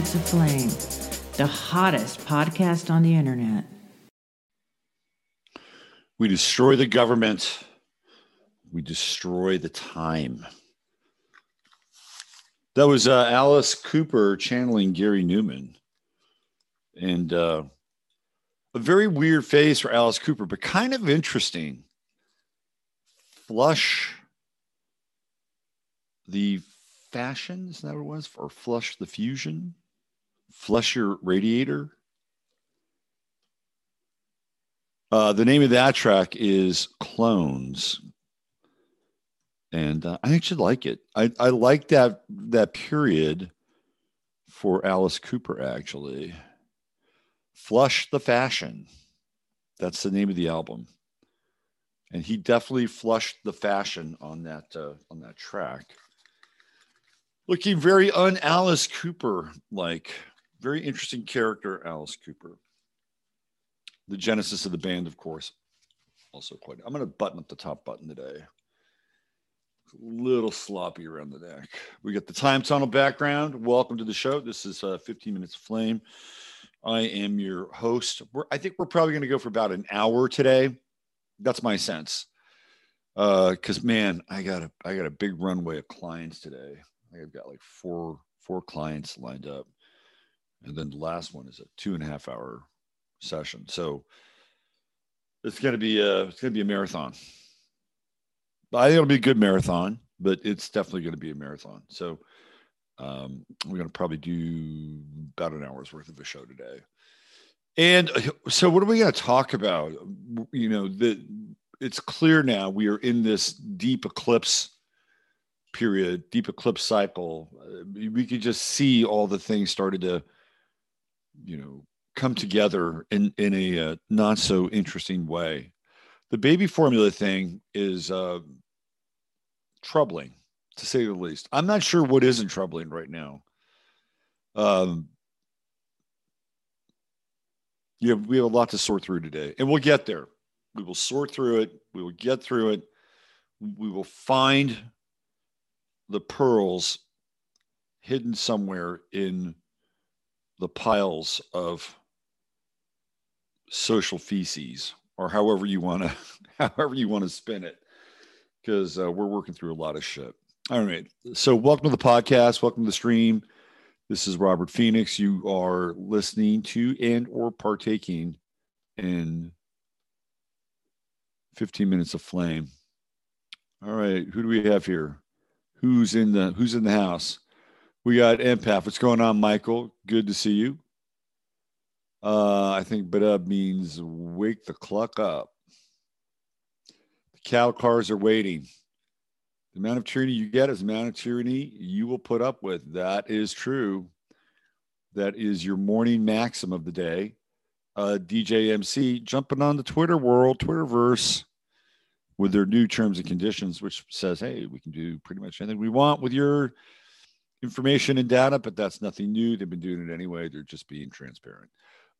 Minutes of Flame, the hottest podcast on the internet. We destroy the government. We destroy the time. That was uh, Alice Cooper channeling Gary Numan. And uh, a very weird face for Alice Cooper, but kind of interesting. Flush the fashion, is that what it was? Or flush the fusion? Flush your radiator? Uh, the name of that track is Clones. And uh, I actually like it. I, I like that that period for Alice Cooper, actually. Flush the Fashion. That's the name of the album. And he definitely flushed the fashion on that uh, on that track looking very un Alice Cooper like. Very interesting character, Alice Cooper. The genesis of the band, of course, also quite. I'm going to button up the top button today. A little sloppy around the neck. We got the time tunnel background. Welcome to the show. This is uh, 15 minutes of flame. I am your host. We're, I think we're probably going to go for about an hour today. That's my sense. Because uh, man, I got a I got a big runway of clients today. I've got like four four clients lined up, and then the last one is a two and a half hour session. So it's gonna be a it's gonna be a marathon. I think it'll be a good marathon, but it's definitely going to be a marathon. So um, we're going to probably do about an hour's worth of a show today. And uh, so, what are we going to talk about? You know, the it's clear now we are in this deep eclipse period, deep eclipse cycle, uh, we could just see all the things started to, you know, come together in in a uh, not so interesting way. The baby formula thing is uh, troubling, to say the least. I'm not sure what isn't troubling right now. Um, yeah, we have a lot to sort through today, and we'll get there. We will sort through it. We will get through it. We will find the pearls hidden somewhere in the piles of social feces or however you want to however you want to spin it because uh, we're working through a lot of shit. All right so welcome to the podcast welcome to the stream. This is robert phoenix. You are listening to and or partaking in 15 minutes of flame. All right who do we have here? Who's in the who's in the house. We got Empath. What's going on, Michael? Good to see you. Uh, I think Badub means wake the cluck up. The cow cars are waiting. The amount of tyranny you get is the amount of tyranny you will put up with. That is true. That is your morning maxim of the day. Uh, DJ MC jumping on the Twitter world, Twitterverse with their new terms and conditions, which says, hey, we can do pretty much anything we want with your information and data, but that's nothing new. They've been doing it anyway. They're just being transparent.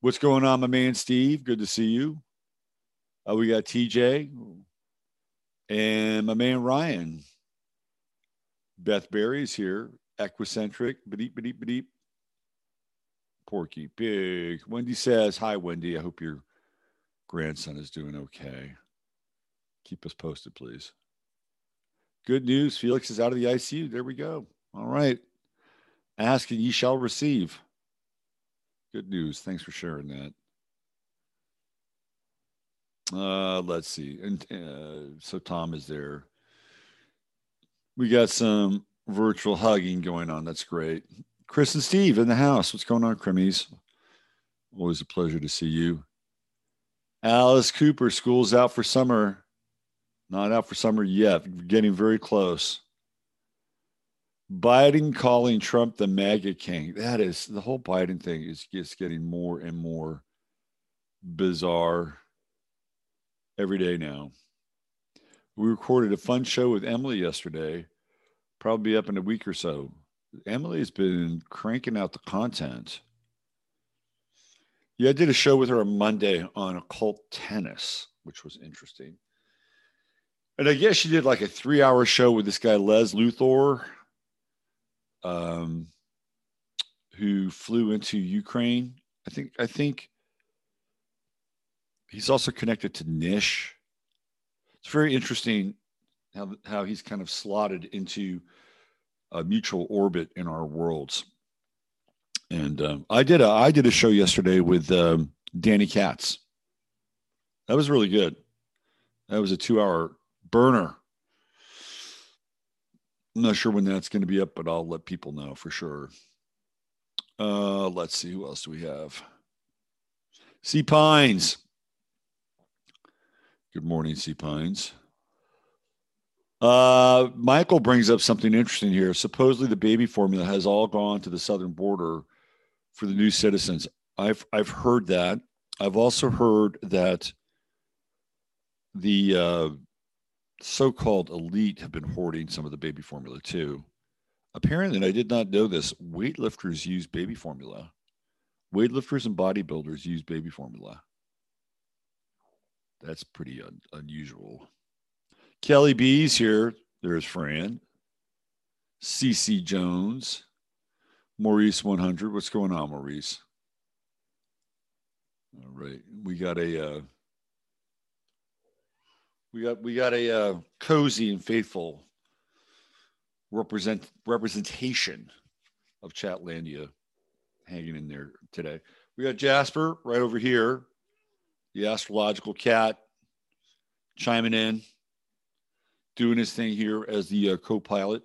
What's going on, my man Steve? Good to see you. Uh, we got TJ and my man Ryan. Beth Berry is here. Equicentric. Bedeep, bedeep, bedeep. Porky Pig. Wendy says, Hi, Wendy. I hope your grandson is doing okay. Keep us posted, please. Good news. Felix is out of the ICU. There we go. All right. Ask and ye shall receive. Good news. Thanks for sharing that. Uh, let's see. And uh, so Tom is there. We got some virtual hugging going on. That's great. Chris and Steve in the house. What's going on, Crimmies? Always a pleasure to see you. Alice Cooper, school's out for summer. Not out for summer yet. Getting very close. Biden calling Trump the MAGA king. That is the whole Biden thing is just getting more and more bizarre every day now. We recorded a fun show with Emily yesterday, probably up in a week or so. Emily has been cranking out the content. Yeah, I did a show with her on Monday on occult tennis, which was interesting. And I guess she did like a three hour show with this guy, Les Luthor um, who flew into Ukraine. I think I think he's also connected to Nish. It's very interesting how how he's kind of slotted into a mutual orbit in our worlds. And um, I did a I did a show yesterday with um, Danny Katz. That was really good. That was a two hour burner. I'm not sure when that's going to be up, but I'll let people know for sure. Uh, let's see who else do we have. C Pines. Good morning, C Pines. Uh, Michael brings up something interesting here. Supposedly, the baby formula has all gone to the southern border for the new citizens. I've I've heard that. I've also heard that the uh, so-called elite have been hoarding some of the baby formula too. Apparently, and I did not know this, weightlifters use baby formula. Weightlifters and bodybuilders use baby formula. That's pretty un- unusual. Kelly B's here. There's Fran. CC Jones. Maurice 100. What's going on, Maurice? All right. We got a uh, we got we got a uh, cozy and faithful represent representation of Chatlandia hanging in there today. We got Jasper right over here, the astrological cat, chiming in, doing his thing here as the uh, co-pilot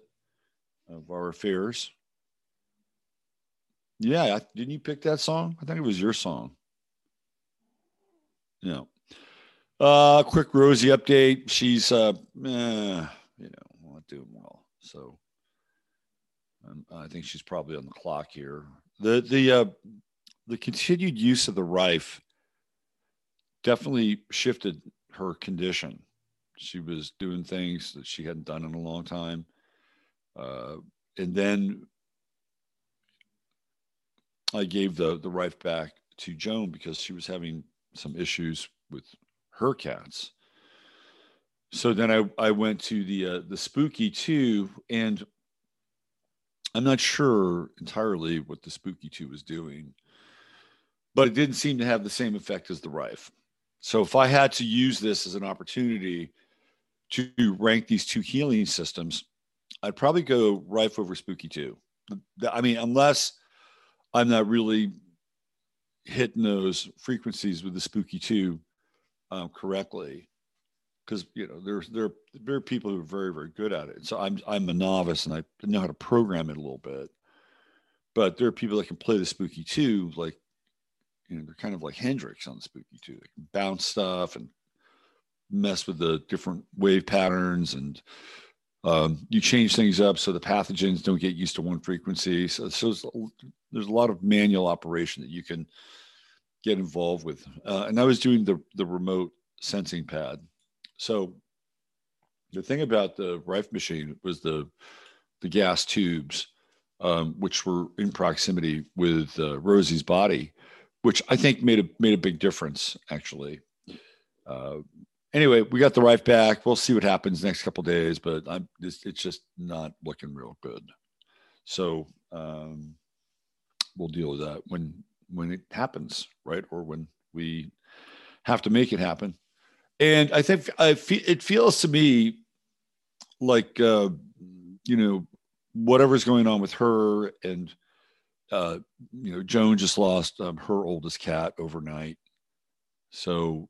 of our affairs. Yeah, didn't you pick that song? I think it was your song. Yeah. Uh, quick Rosie update. She's, uh, eh, you know, not doing well. So um, I think she's probably on the clock here. The the uh, the continued use of the Rife definitely shifted her condition. She was doing things that she hadn't done in a long time, uh, and then I gave the the Rife back to Joan because she was having some issues with her cats. So then I, I went to the uh, the spooky two, and I'm not sure entirely what the spooky two was doing, but it didn't seem to have the same effect as the Rife. So if I had to use this as an opportunity to rank these two healing systems, I'd probably go Rife over Spooky two. I mean, unless I'm not really hitting those frequencies with the Spooky two um, correctly because you know there's there there are people who are very very good at it. So I'm I'm a novice and I know how to program it a little bit, but there are people that can play the spooky two. Like you know they're kind of like Hendrix on the spooky two. They can bounce stuff and mess with the different wave patterns and um, you change things up so the pathogens don't get used to one frequency. So, so there's, there's a lot of manual operation that you can get involved with. Uh, and I was doing the, the remote sensing pad. So the thing about the Rife machine was the, the gas tubes, um, which were in proximity with uh, Rosie's body, which I think made a, made a big difference actually. Uh, anyway, we got the Rife back. We'll see what happens next couple days, but I'm it's, it's just not looking real good. So um, we'll deal with that when when it happens, right? Or when we have to make it happen. And I think I feel, it feels to me like, uh, you know, whatever's going on with her and, uh, you know, Joan just lost um, her oldest cat overnight. So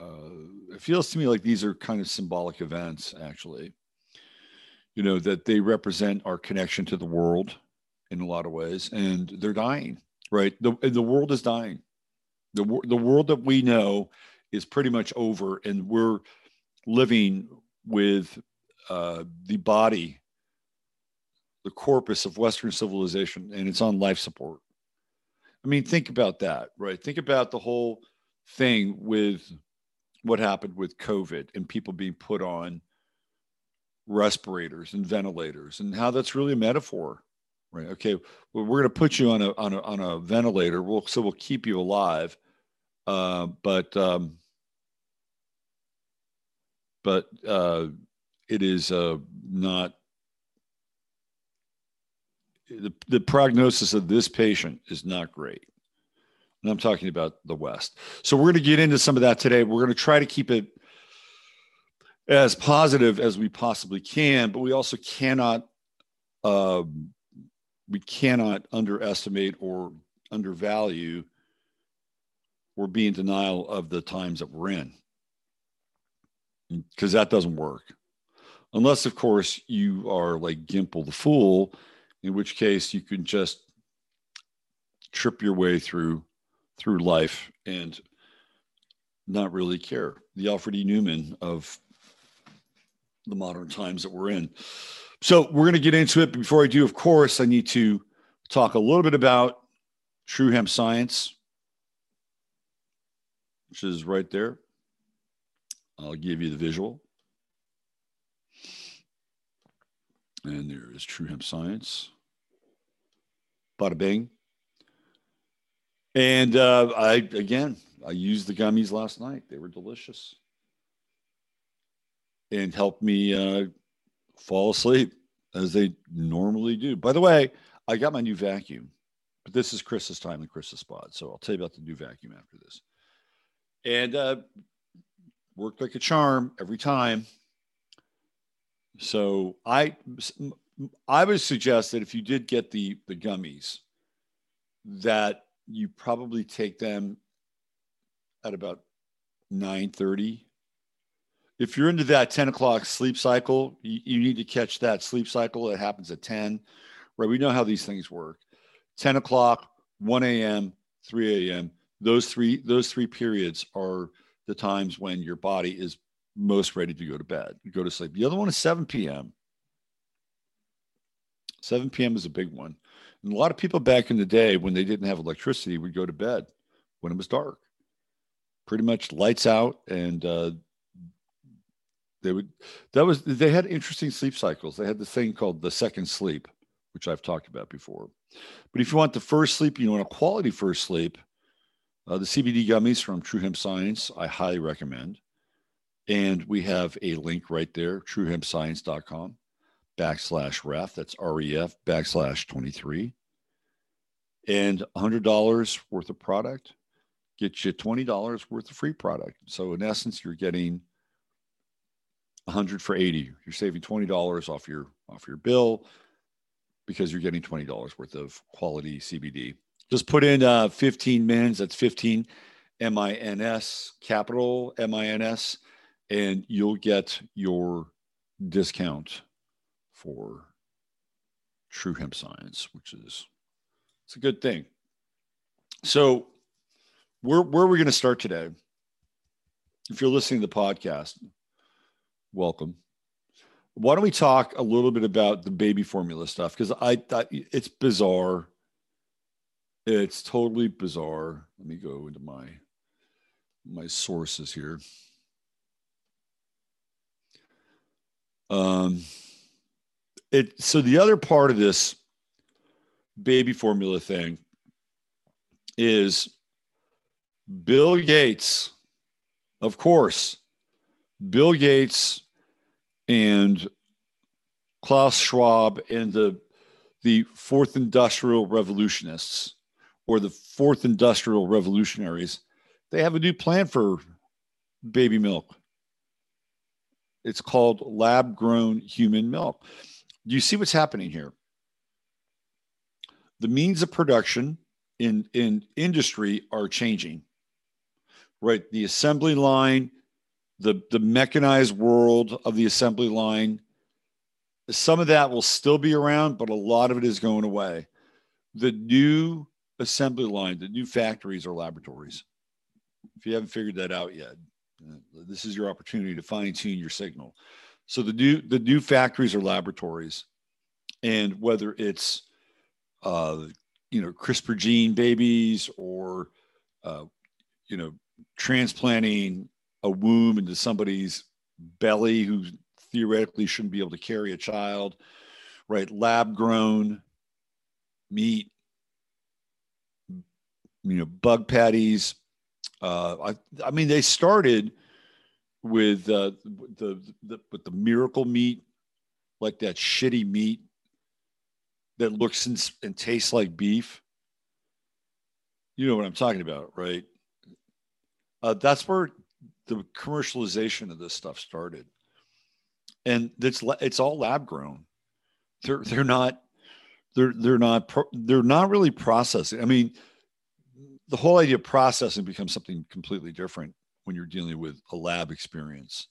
uh, it feels to me like these are kind of symbolic events, actually. you know, that they represent our connection to the world in a lot of ways, and they're dying, right? The, the world is dying. The, the world that we know is pretty much over, and we're living with uh, the body, the corpus of Western civilization, and it's on life support. I mean, think about that, right? Think about the whole thing with what happened with COVID and people being put on respirators and ventilators and how that's really a metaphor right okay well, we're going to put you on a on a on a ventilator. We'll so we'll keep you alive uh, but um, but uh, it is uh, not the, the prognosis of this patient is not great. And i'm talking about the west. So we're going to get into some of that today. We're going to try to keep it as positive as we possibly can, but we also cannot um, we cannot underestimate or undervalue or be in denial of the times that we're in. Because that doesn't work. Unless of course you are like Gimpel the fool in which case you can just trip your way through through life and not really care. The alfred e. Neuman of the modern times that we're in. So we're going to get into it. Before I do, of course, I need to talk a little bit about True Hemp Science, which is right there. I'll give you the visual. And there is True Hemp Science. Bada bing. And uh, I, again, I used the gummies last night. They were delicious and helped me uh, fall asleep as they normally do. By the way, I got my new vacuum, but this is Chris's time and Chris's spot. So I'll tell you about the new vacuum after this. And uh, worked like a charm every time. So I I would suggest that if you did get the the gummies, that you probably take them at about 9 30 if you're into that 10 o'clock sleep cycle, you, you, need to catch that sleep cycle that happens at 10, right? We know how these things work. 10 o'clock, 1 a.m., 3 a.m. Those three, those three periods are the times when your body is most ready to go to bed, go to sleep. The other one is 7 p.m. 7 p.m. is a big one. And a lot of people back in the day when they didn't have electricity would go to bed when it was dark. Pretty much lights out and uh, they would that was they had interesting sleep cycles. They had the thing called the second sleep which i've talked about before. But if you want the first sleep you want a quality first sleep uh, the cbd gummies from true hemp science i highly recommend. And we have a link right there truehempscience.com backslash ref that's ref backslash 23 and $100 worth of product gets you $20 worth of free product. So in essence you're getting 100 for 80 you're saving $20 off your off your bill because you're getting $20 worth of quality cbd just put in uh, 15 mins that's 15 mins capital mins and you'll get your discount for true hemp science which is it's a good thing. So where, where are we going to start today? If you're listening to the podcast welcome. Why don't we talk a little bit about the baby formula stuff? Because I thought it's bizarre. It's totally bizarre. Let me go into my my sources here. Um, it so the other part of this baby formula thing is Bill Gates, of course, Bill Gates and Klaus Schwab and the the fourth industrial revolutionists or the fourth industrial revolutionaries, they have a new plan for baby milk. It's called lab grown human milk. Do you see what's happening here? The means of production in, in industry are changing, right? The assembly line the the mechanized world of the assembly line some of that will still be around, but a lot of it is going away. The new assembly line, the new factories or laboratories. If you haven't figured that out yet, uh, this is your opportunity to fine tune your signal. So the new the new factories or laboratories, and whether it's uh, you know CRISPR gene babies or uh, you know transplanting a womb into somebody's belly who theoretically shouldn't be able to carry a child, right? Lab grown meat, you know, bug patties. Uh, I, I mean, they started with uh, the, the with the miracle meat, like that shitty meat that looks and, and tastes like beef. You know what I'm talking about, right? Uh, that's where the commercialization of this stuff started, and it's it's all lab grown. They're they're not they're they're not pro, they're not really processing. I mean, the whole idea of processing becomes something completely different when you're dealing with a lab experience.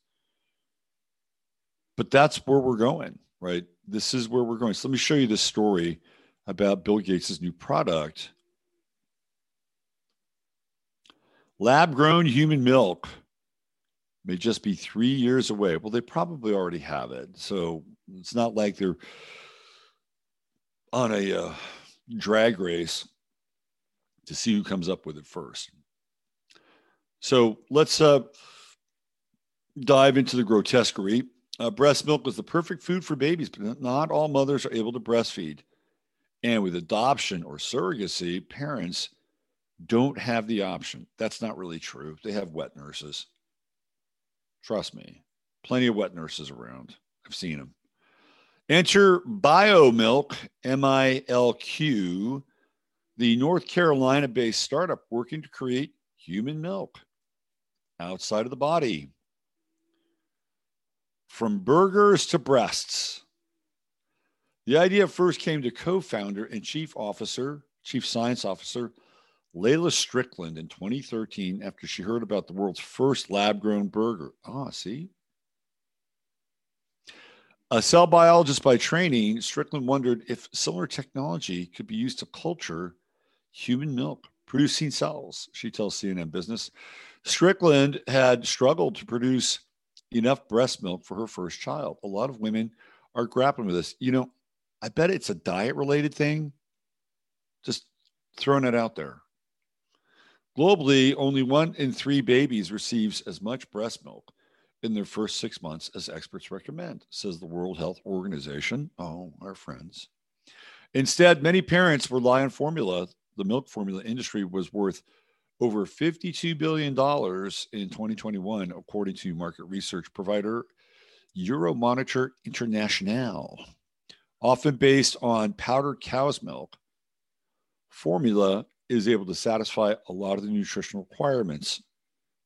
But that's where we're going, right? This is where we're going. So let me show you this story about Bill Gates' new product. Lab grown human milk may just be three years away. Well, they probably already have it. So it's not like they're on a uh, drag race to see who comes up with it first. So let's uh, dive into the grotesquerie. Uh, breast milk is the perfect food for babies, but not all mothers are able to breastfeed. And with adoption or surrogacy, parents don't have the option. That's not really true. They have wet nurses. Trust me, plenty of wet nurses around. I've seen them. Enter BioMilq, M I L Q, the North Carolina based startup working to create human milk outside of the body. From burgers to breasts. The idea first came to co founder and chief officer, chief science officer, Leila Strickland in 2013 after she heard about the world's first lab grown burger. Ah, see? A cell biologist by training, Strickland wondered if similar technology could be used to culture human milk producing cells, she tells CNN Business. Strickland had struggled to produce enough breast milk for her first child. A lot of women are grappling with this. You know, I bet it's a diet related thing. Just throwing it out there. Globally, only one in three babies receives as much breast milk in their first six months as experts recommend, says the World Health Organization. Oh, our friends. Instead, many parents rely on formula the milk formula industry was worth over $52 billion in 2021, according to market research provider Euromonitor International. Often based on powdered cow's milk, formula is able to satisfy a lot of the nutritional requirements,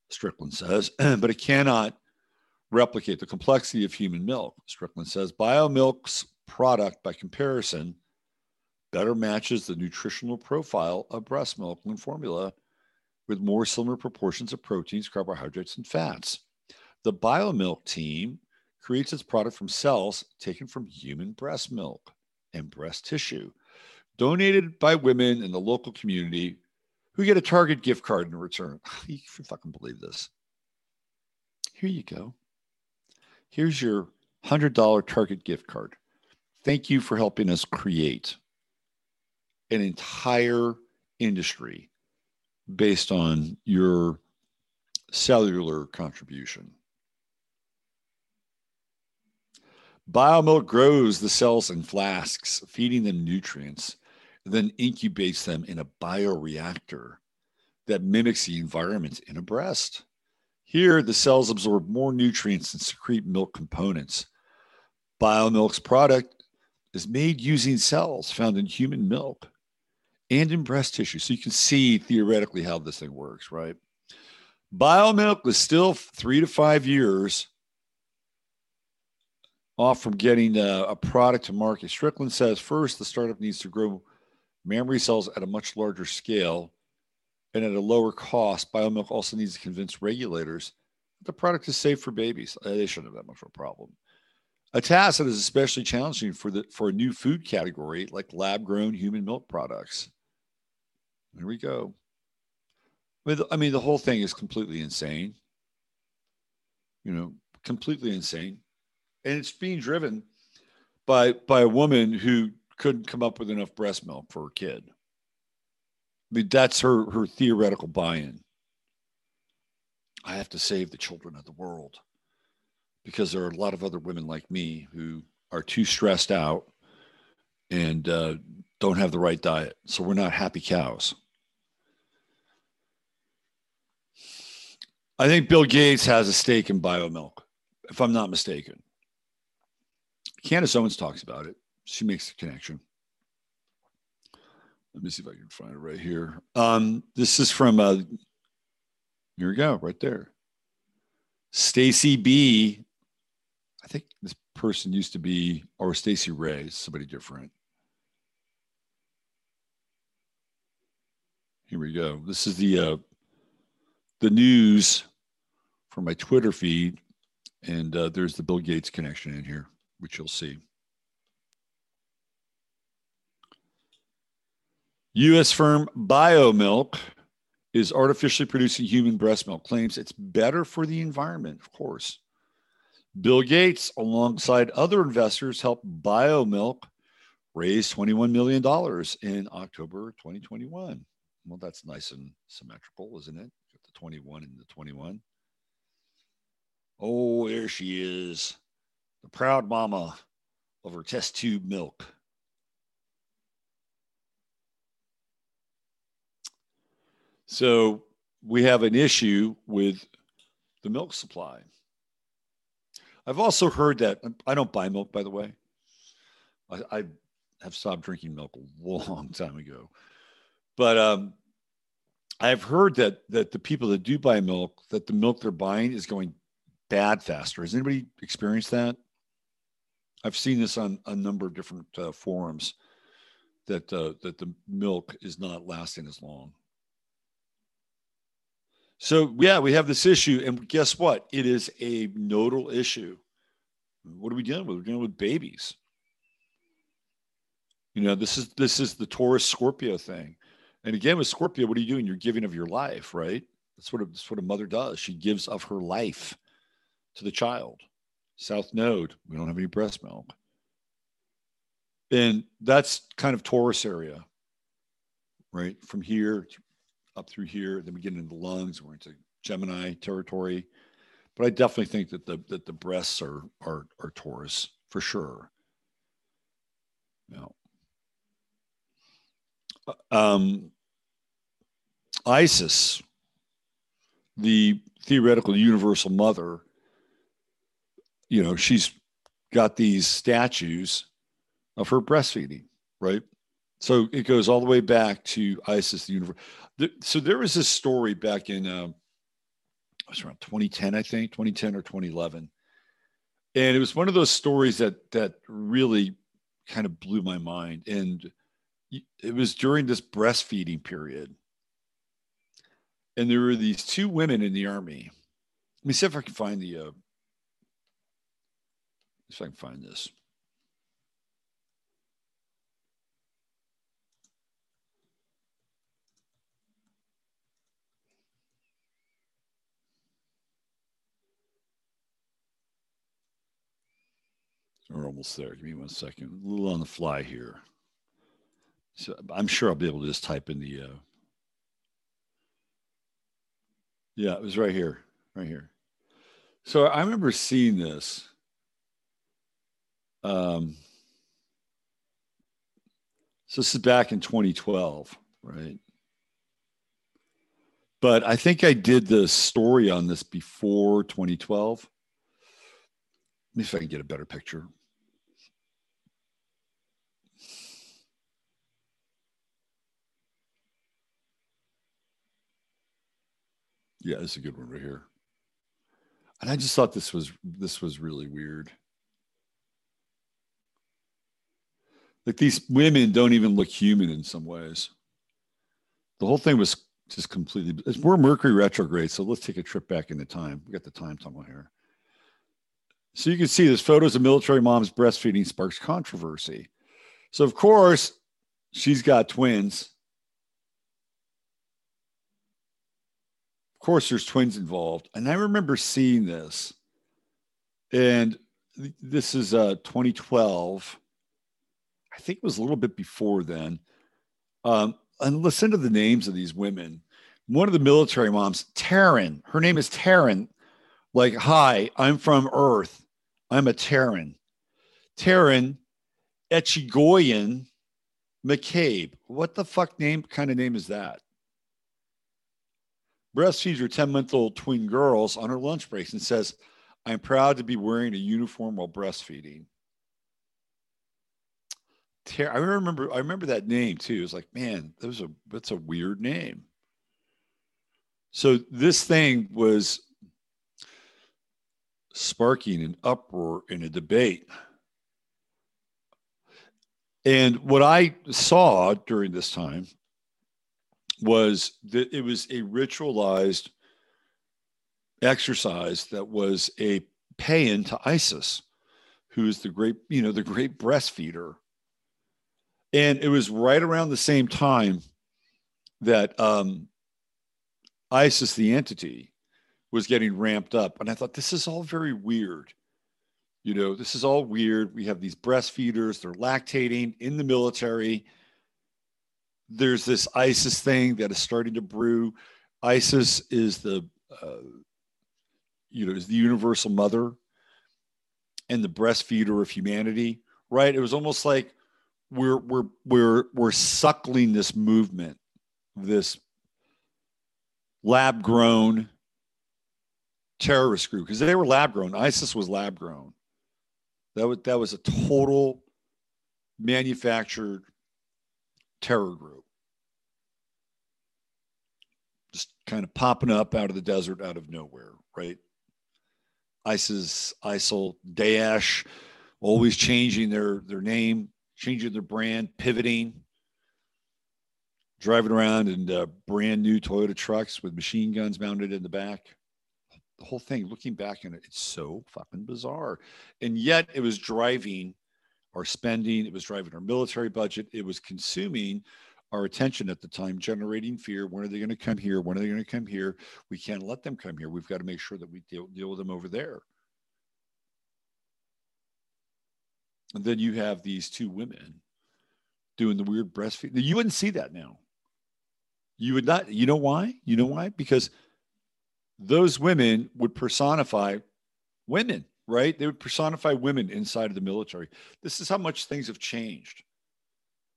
Strickland says, but it cannot replicate the complexity of human milk. Strickland says BioMilq's product, by comparison, better matches the nutritional profile of breast milk when formula with more similar proportions of proteins, carbohydrates, and fats. The biomilk team creates its product from cells taken from human breast milk and breast tissue, donated by women in the local community who get a Target gift card in return. you can fucking believe this. Here you go. Here's your $100 Target gift card. Thank you for helping us create an entire industry based on your cellular contribution. BioMilq grows the cells in flasks, feeding them nutrients, then incubates them in a bioreactor that mimics the environment in a breast. Here, the cells absorb more nutrients and secrete milk components. BioMilq's product is made using cells found in human milk and in breast tissue. So you can see theoretically how this thing works, right? BioMilq is still three to five years off from getting a, a, product to market. Strickland says first, the startup needs to grow mammary cells at a much larger scale and at a lower cost. BioMilq also needs to convince regulators that the product is safe for babies. Uh, they shouldn't have that much of a problem. a task that is especially challenging for the for a new food category like lab-grown human milk products. There we go. I mean, the whole thing is completely insane. You know, completely insane, and it's being driven by by a woman who couldn't come up with enough breast milk for her kid. I mean, that's her her theoretical buy-in. I have to save the children of the world because there are a lot of other women like me who are too stressed out and uh, don't have the right diet. So we're not happy cows. I think Bill Gates has a stake in BioMilq, if I'm not mistaken. Candace Owens talks about it. She makes the connection. Let me see if I can find it right here. Um, this is from, uh, here we go, right there. Stacy B I think this person used to be, or Stacy Ray, somebody different. Here we go. This is the uh, the news from my Twitter feed, and uh, there's the Bill Gates connection in here, which you'll see. U.S. firm BioMilq is artificially producing human breast milk. Claims it's better for the environment, of course. Bill Gates, alongside other investors, helped BioMilq raise $21 million in October 2021. Well, that's nice and symmetrical, isn't it? Got the 21 and the 21. Oh, there she is, the proud mama of her test tube milk. So we have an issue with the milk supply. I've also heard that I don't buy milk, by the way. I, I have stopped drinking milk a long time ago, but um, I've heard that that the people that do buy milk, that the milk they're buying is going bad faster. Has anybody experienced that? I've seen this on a number of different uh, forums that uh, that the milk is not lasting as long. So yeah, we have this issue, and guess what? It is a nodal issue. What are we dealing with? We're dealing with babies. You know, this is this is the Taurus Scorpio thing. And again, with Scorpio, what are you doing? You're giving of your life, right? That's what a, that's what a mother does. She gives of her life to the child. South Node, we don't have any breast milk. And that's kind of Taurus area, right? From here up through here. Then we get into the lungs. We're into Gemini territory. But I definitely think that the that the breasts are are are Taurus for sure. Yeah. Uh, um, Isis, the theoretical universal mother, you know, she's got these statues of her breastfeeding, right? So it goes all the way back to Isis, the universe so there was this story back in uh, it was around 2010, I think, 2010 or 2011, and it was one of those stories that that really kind of blew my mind. And it was during this breastfeeding period, and there were these two women in the army. Let me see if I can find the. Uh, if I can find this. We're almost there. Give me one second. A little on the fly here. So I'm sure I'll be able to just type in the. Uh... Yeah, it was right here, right here. So I remember seeing this. Um, so this is back in 2012, right? But I think I did the story on this before 2012. Let me see if I can get a better picture. Yeah, it's a good one right here. And I just thought this was this was really weird. Like these women don't even look human in some ways. The whole thing was just completely. It's more Mercury retrograde, so let's take a trip back into time. We got the time tunnel here. So you can see this photos of military moms breastfeeding sparks controversy. So of course, she's got twins. Of course, there's twins involved. And I remember seeing this. And this is uh 2012. I think it was a little bit before then. Um, and listen to the names of these women. One of the military moms, Terran, her name is Terran. Like, hi, I'm from Earth. I'm a Terran. Taryn Echigoyen McCabe. What the fuck name kind of name is that? Breastfeeds her 10 month old twin girls on her lunch breaks and says, I'm proud to be wearing a uniform while breastfeeding. I remember I remember that name too. It was like, man, that was a that's a weird name. So this thing was sparking an uproar in a debate. And what I saw during this time was that it was a ritualized exercise that was a pay-in to Isis, who's the great, you know, the great breastfeeder. And it was right around the same time that um, ISIS, the entity, was getting ramped up. And I thought, this is all very weird. You know, this is all weird. We have these breastfeeders, they're lactating in the military. There's this ISIS thing that is starting to brew. ISIS is the, uh, you know, is the universal mother and the breastfeeder of humanity, right? It was almost like we're we're we're we're suckling this movement, this lab grown terrorist group because they were lab grown. ISIS was lab grown. That was that was a total manufactured terror group. Just kind of popping up out of the desert, out of nowhere, right? ISIS, ISIL, Daesh, always changing their their name, changing their brand, pivoting, driving around in uh, brand new Toyota trucks with machine guns mounted in the back the whole thing, looking back on it, it's so fucking bizarre. And yet it was driving our spending, it was driving our military budget, it was consuming our attention at the time, generating fear. When are they going to come here? When are they going to come here? We can't let them come here. We've got to make sure that we deal, deal with them over there. And then you have these two women doing the weird breastfeeding. You wouldn't see that now. You would not. You know why? You know why? Because those women would personify women, right? They would personify women inside of the military. This is how much things have changed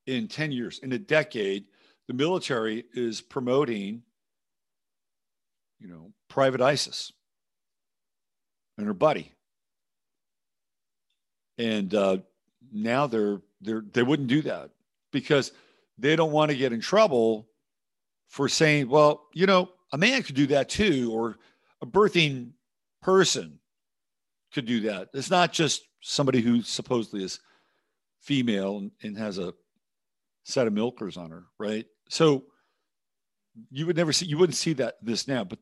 in 10 years. In a decade, the military is promoting, you know, private ISIS and her buddy. And uh, now they're they're they wouldn't do that because they don't want to get in trouble for saying, well, you know, a man could do that too, or a birthing person could do that. It's not just somebody who supposedly is female and, has a set of milkers on her, right? So you would never see, you wouldn't see that this now, but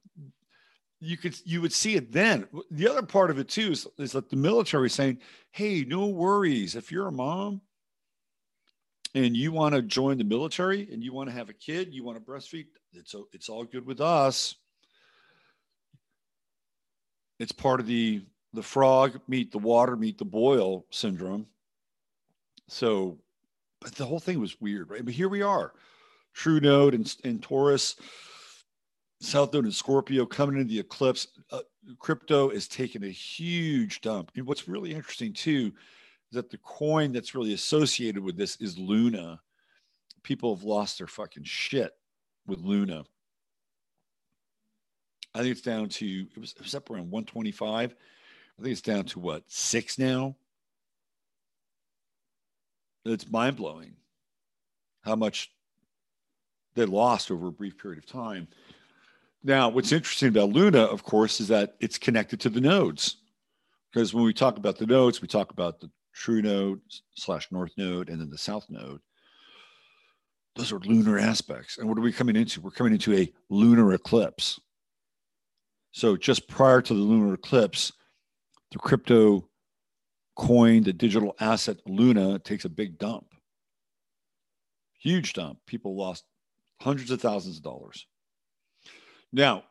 you could, you would see it then. The other part of it too is, is that the military saying, Hey, no worries. If you're a mom and you want to join the military and you want to have a kid, you want to breastfeed, it's it's all good with us. It's part of the the frog meet the water meet the boil syndrome. So, but the whole thing was weird, right? But here we are, True Node and, and Taurus, South Node and Scorpio coming into the eclipse. Uh, crypto is taking a huge dump. And what's really interesting too that the coin that's really associated with this is Luna. People have lost their fucking shit with Luna. I think it's down to it was, it was up around 125. I think it's down to what six now. It's mind blowing how much they lost over a brief period of time. Now, what's interesting about Luna, of course, is that it's connected to the nodes. Because when we talk about the nodes, we talk about the true node slash north node and then the south node those are lunar aspects. And what are we coming into? We're coming into a lunar eclipse. So just prior to the lunar eclipse, the crypto coin, the digital asset Luna takes a big dump. Huge dump. People lost hundreds of thousands of dollars. Now,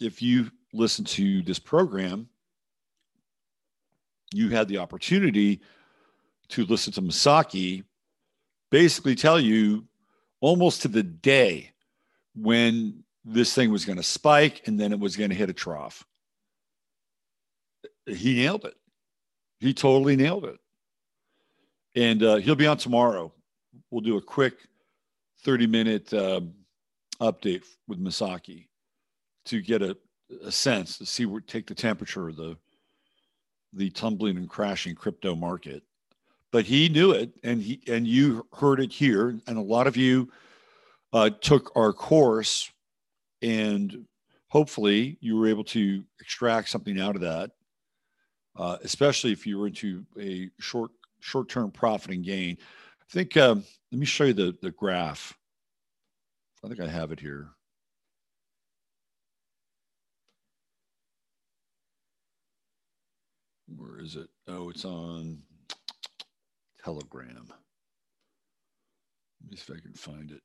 if you listen to this program, you had the opportunity to listen to Masaki basically tell you almost to the day when this thing was going to spike and then it was going to hit a trough. He nailed it. He totally nailed it. And uh, he'll be on tomorrow. We'll do a quick 30 minute uh, update with Masaki to get a, a sense to see where take the temperature of the the tumbling and crashing crypto market. But he knew it, and he and you heard it here, and a lot of you uh, took our course, and hopefully you were able to extract something out of that, uh, especially if you were into a short short term profit and gain. I think um, let me show you the the graph. I think I have it here. Where is it? Oh, it's on Telegram. Let me see if I can find it.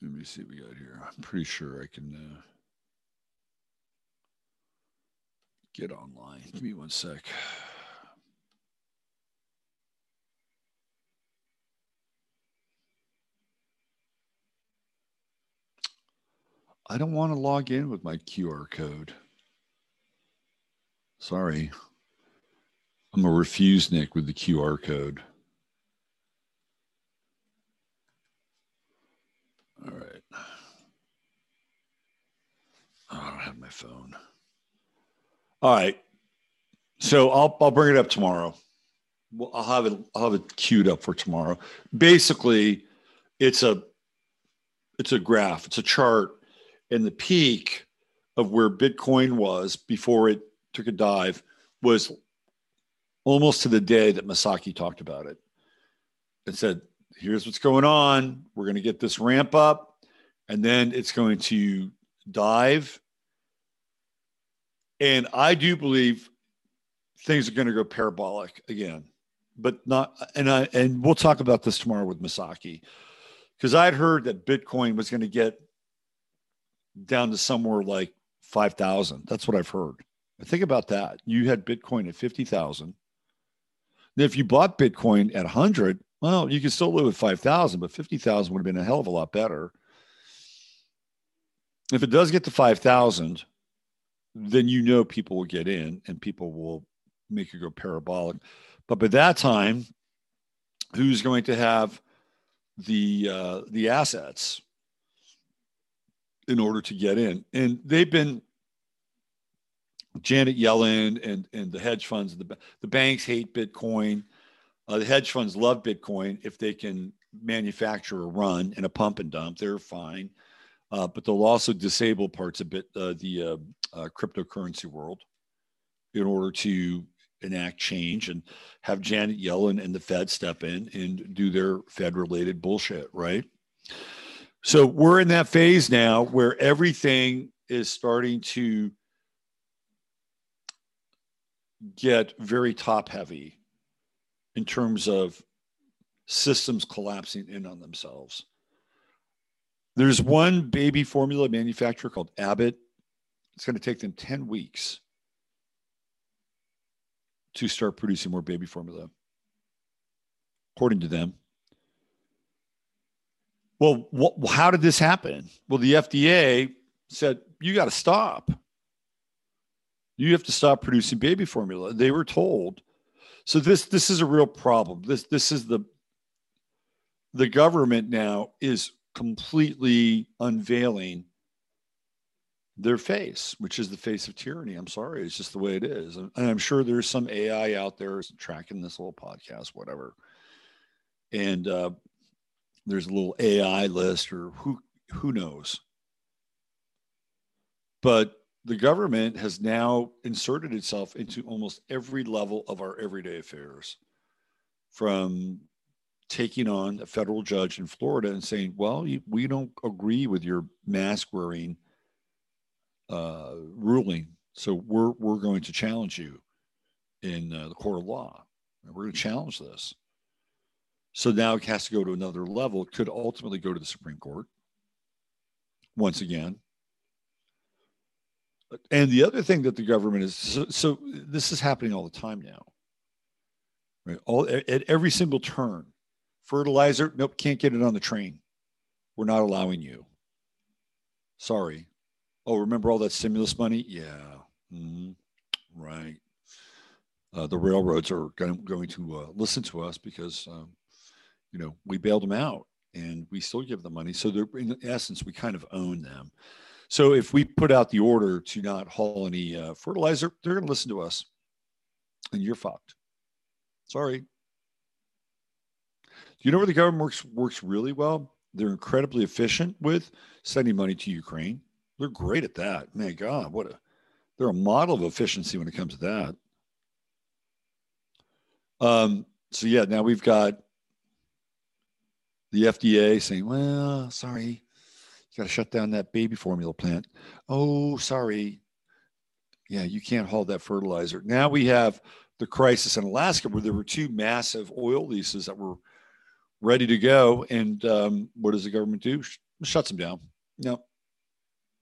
Let me see what we got here. I'm pretty sure I can uh, get online. Give me one sec. I don't want to log in with my QR code. Sorry. I'm a refusenik with the QR code. All right. Oh, I don't have my phone. All right. So I'll I'll bring it up tomorrow. Well, I'll have it I'll have it queued up for tomorrow. Basically, it's a it's a graph, it's a chart and the peak of where Bitcoin was before it took a dive was almost to the day that Masaki talked about it and said, here's what's going on. We're going to get this ramp up and then it's going to dive. And I do believe things are going to go parabolic again, but not, and I, and we'll talk about this tomorrow with Masaki because I'd heard that Bitcoin was going to get down to somewhere like 5,000. That's what I've heard. Think about that. You had Bitcoin at 50,000. If you bought Bitcoin at 100, well, you could still live with 5,000, but 50,000 would have been a hell of a lot better. If it does get to 5,000, then you know people will get in and people will make it go parabolic. But by that time, who's going to have the uh, the assets in order to get in. And they've been Janet Yellen and and the hedge funds, the the banks hate Bitcoin. Uh, the hedge funds love Bitcoin if they can manufacture a run and a pump and dump. They're fine, uh, but they'll also disable parts of bit, uh, the uh, uh, cryptocurrency world in order to enact change and have Janet Yellen and the Fed step in and do their Fed related bullshit, right? So we're in that phase now where everything is starting to get very top heavy in terms of systems collapsing in on themselves. There's one baby formula manufacturer called Abbott. It's going to take them 10 weeks to start producing more baby formula, according to them. Well, wh- how did this happen? Well, the FDA said, you got to stop. You have to stop producing baby formula. They were told. So this this is a real problem. This this is the the government now is completely unveiling their face, which is the face of tyranny. I'm sorry, it's just the way it is. And I'm sure there's some AI out there tracking this little podcast, whatever. And uh, there's a little AI list or who who knows. But the government has now inserted itself into almost every level of our everyday affairs from taking on a federal judge in Florida and saying, "Well, we don't agree with your mask wearing uh, ruling, so we're we're going to challenge you in uh, the court of law. We're going to challenge this." So now it has to go to another level. It could ultimately go to the Supreme Court once again. And the other thing that the government is so, so this is happening all the time now. Right? All at every single turn, fertilizer, nope, can't get it on the train. We're not allowing you. Sorry. Oh, remember all that stimulus money? Yeah. Mm-hmm. Right. Uh, the railroads are going, going to uh, listen to us because, um, you know, we bailed them out and we still give them money. So they're in essence, we kind of own them. So if we put out the order to not haul any uh, fertilizer, they're going to listen to us, and you're fucked. Sorry. Do you know where the government works works really well? They're incredibly efficient with sending money to Ukraine. They're great at that. Man, God, what a they're a model of efficiency when it comes to that. Um, so yeah, now we've got the FDA saying, well, sorry, you got to shut down that baby formula plant. Oh, sorry. Yeah, you can't haul that fertilizer. Now we have the crisis in Alaska where there were two massive oil leases that were ready to go. And um, what does the government do? Sh- shuts them down. No,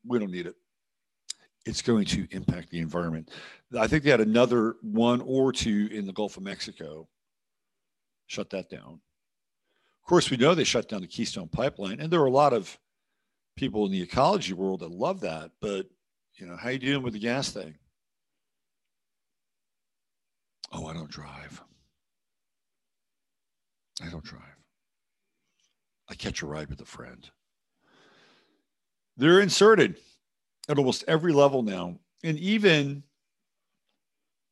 we don't need it. It's going to impact the environment. I think they had another one or two in the Gulf of Mexico. Shut that down. Of course, we know they shut down the Keystone Pipeline, and there are a lot of people in the ecology world that love that. But you know, how are you dealing with the gas thing? Oh, I don't drive. I don't drive. I catch a ride with a friend. They're inserted at almost every level now, and even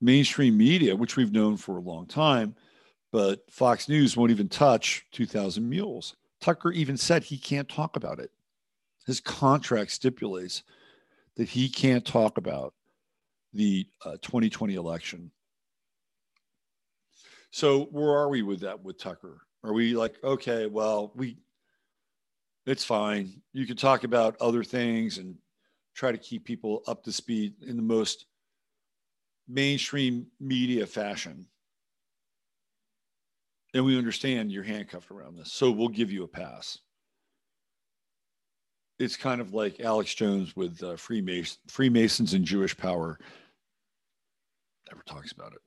mainstream media, which we've known for a long time, but Fox News won't even touch 2000 Mules. Tucker even said he can't talk about it. His contract stipulates that he can't talk about the uh, 2020 election. So where are we with that with Tucker? Are we like, okay, well, we it's fine. You can talk about other things and try to keep people up to speed in the most mainstream media fashion and we understand you're handcuffed around this. So we'll give you a pass. It's kind of like Alex Jones with uh, Freemason, Freemasons and Jewish power. Never talks about it.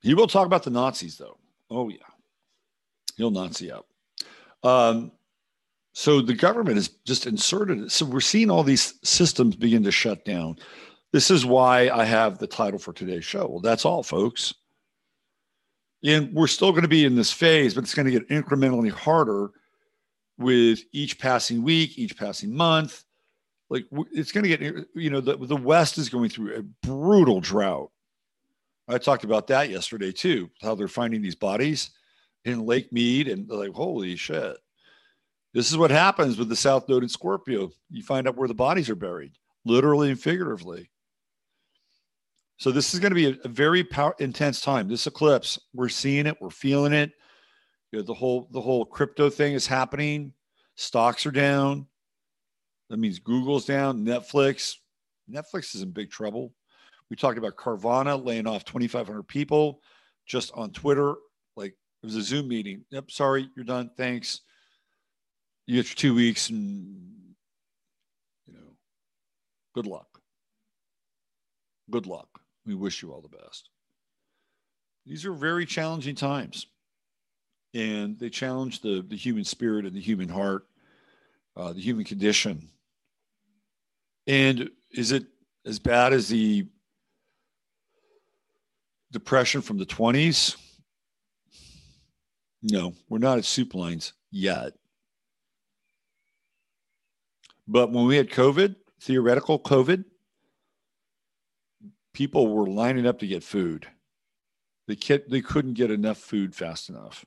He will talk about the Nazis, though. Oh, yeah. He'll Nazi up. Um, so the government has just inserted it. So we're seeing all these systems begin to shut down. This is why I have the title for today's show. Well, that's all, folks. And we're still going to be in this phase, but it's going to get incrementally harder with each passing week, each passing month. Like it's going to get, you know, the, the West is going through a brutal drought. I talked about that yesterday too, how they're finding these bodies in Lake Mead and like, holy shit. This is what happens with the South Node in Scorpio. You find out where the bodies are buried, literally and figuratively. So this is going to be a, a very power, intense time. This eclipse, we're seeing it, we're feeling it. You know, the whole the whole crypto thing is happening. Stocks are down. That means Google's down. Netflix, Netflix is in big trouble. We talked about Carvana laying off 2,500 people just on Twitter. Like it was a Zoom meeting. Yep, sorry, you're done. Thanks. You get your two weeks, and you know, good luck. Good luck. We wish you all the best. These are very challenging times, and they challenge the, the human spirit and the human heart, uh, the human condition. And is it as bad as the depression from the 20s? No, we're not at soup lines yet. But when we had COVID, theoretical COVID, people were lining up to get food. They, they couldn't get enough food fast enough.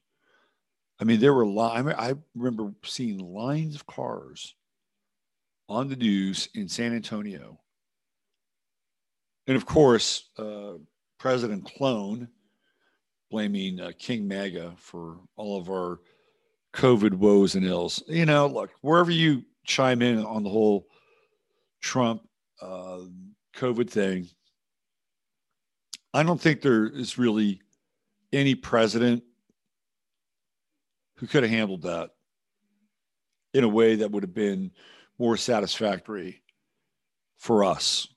I mean, there were li- I remember seeing lines of cars on the news in San Antonio. And of course, uh, President Clone blaming uh, King MAGA for all of our COVID woes and ills. You know, look, wherever you chime in on the whole Trump uh, COVID thing, I don't think there is really any president who could have handled that in a way that would have been more satisfactory for us.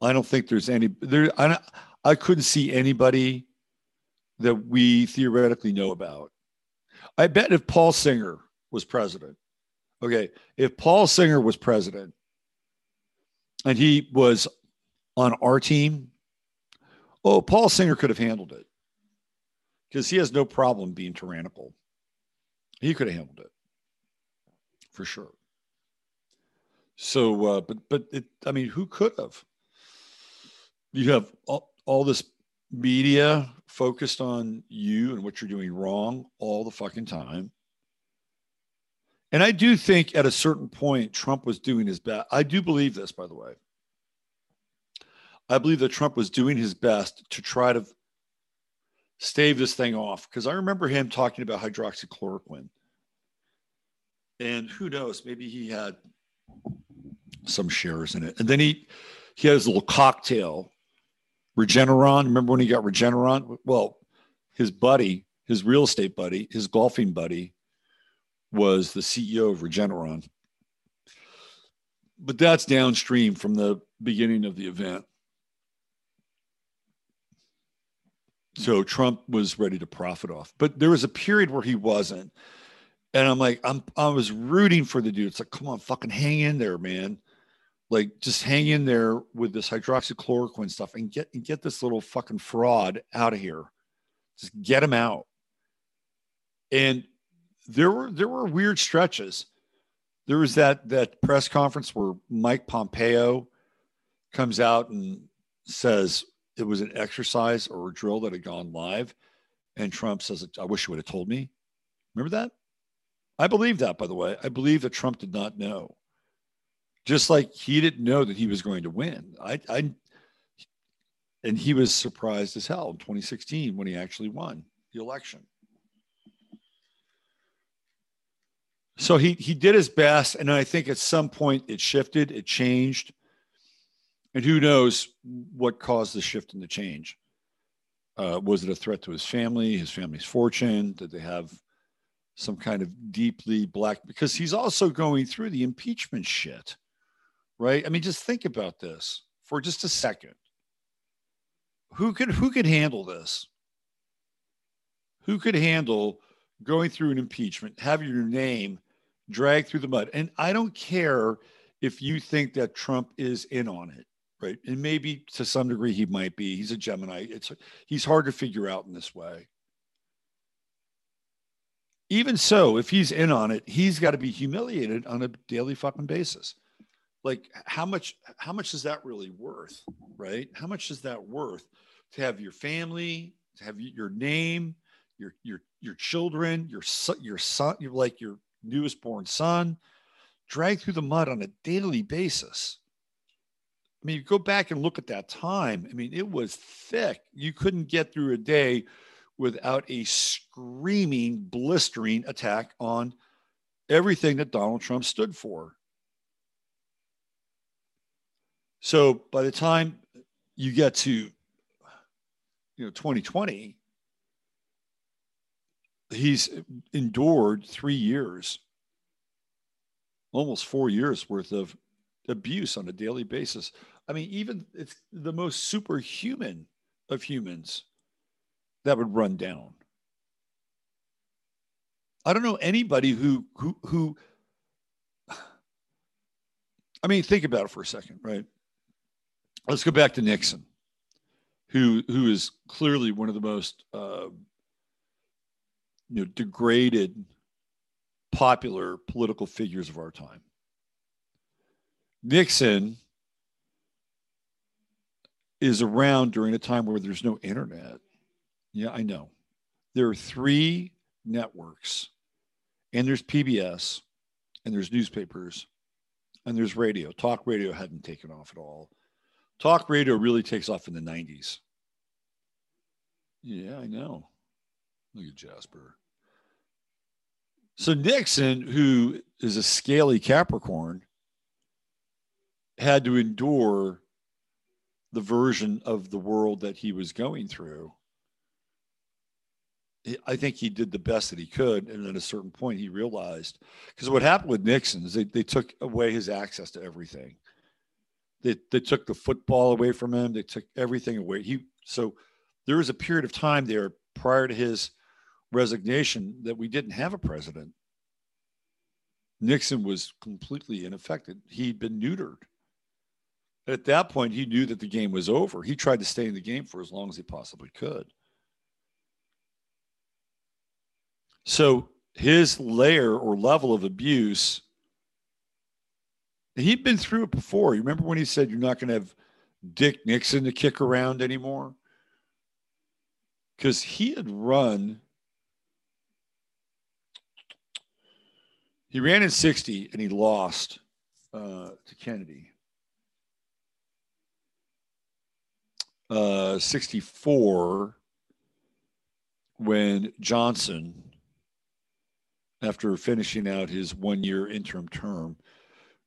I don't think there's any there. I I couldn't see anybody that we theoretically know about. I bet if Paul Singer was president, okay, if Paul Singer was president and he was on our team, oh, Paul Singer could have handled it because he has no problem being tyrannical. He could have handled it for sure. So, uh, but but it, I mean, who could have? You have all, all this media focused on you and what you're doing wrong all the fucking time. And I do think at a certain point, Trump was doing his best. I do believe this, by the way. I believe that Trump was doing his best to try to stave this thing off because I remember him talking about hydroxychloroquine. And who knows, maybe he had some shares in it. And then he he has a little cocktail, Regeneron. Remember when he got Regeneron? Well, his buddy, his real estate buddy, his golfing buddy, was the CEO of Regeneron. But that's downstream from the beginning of the event. So Trump was ready to profit off. But there was a period where he wasn't. And I'm like, I'm I was rooting for the dude. It's like, come on, fucking hang in there, man. Like just hang in there with this hydroxychloroquine stuff and get and get this little fucking fraud out of here. Just get him out. And there were there were weird stretches. There was that that press conference where Mike Pompeo comes out and says it was an exercise or a drill that had gone live, and Trump says, "I wish you would have told me." Remember that? I believe that, by the way. I believe that Trump did not know, just like he didn't know that he was going to win. I, I and he was surprised as hell in 2016 when he actually won the election. So he he did his best, and I think at some point it shifted, it changed, and who knows what caused the shift and the change? Uh, was it a threat to his family, his family's fortune? Did they have some kind of deeply black? Because he's also going through the impeachment shit, right? I mean, just think about this for just a second. Who could who could handle this? Who could handle going through an impeachment, having your name dragged through the mud. And I don't care if you think that Trump is in on it, right? And maybe to some degree he might be. He's a Gemini. It's he's hard to figure out in this way. Even so, if he's in on it, he's got to be humiliated on a daily fucking basis. Like how much how much is that really worth, right? How much is that worth to have your family, to have your name, your your your children, your son, your son, you're like your newest born son, dragged through the mud on a daily basis. I mean, you go back and look at that time. I mean, it was thick. You couldn't get through a day without a screaming, blistering attack on everything that Donald Trump stood for. So by the time you get to you know 2020 he's endured three years, almost four years worth of abuse on a daily basis. I mean, even it's the most superhuman of humans that would run down. I don't know anybody who who who I mean, think about it for a second, right? Let's go back to Nixon, who who is clearly one of the most uh, you know, degraded popular political figures of our time. Nixon is around during a time where there's no internet. Yeah, I know. There are three networks, and there's PBS, and there's newspapers, and there's radio. Talk radio hadn't taken off at all. Talk radio really takes off in the 90s. Yeah, I know. Look at Jasper. So Nixon, who is a scaly Capricorn, had to endure the version of the world that he was going through. I think he did the best that he could. And at a certain point, he realized because what happened with Nixon is they, they took away his access to everything. They, they took the football away from him. They took everything away. He so there was a period of time there prior to his resignation that we didn't have a president. Nixon was completely ineffective. He'd been neutered. At that point, he knew that the game was over. He tried to stay in the game for as long as he possibly could. So his layer or level of abuse, he'd been through it before. You remember when he said, You're not going to have Dick Nixon to kick around anymore? Because he had run, he ran in 60 and he lost uh, to Kennedy. Uh, 64 when Johnson after finishing out his one year interim term,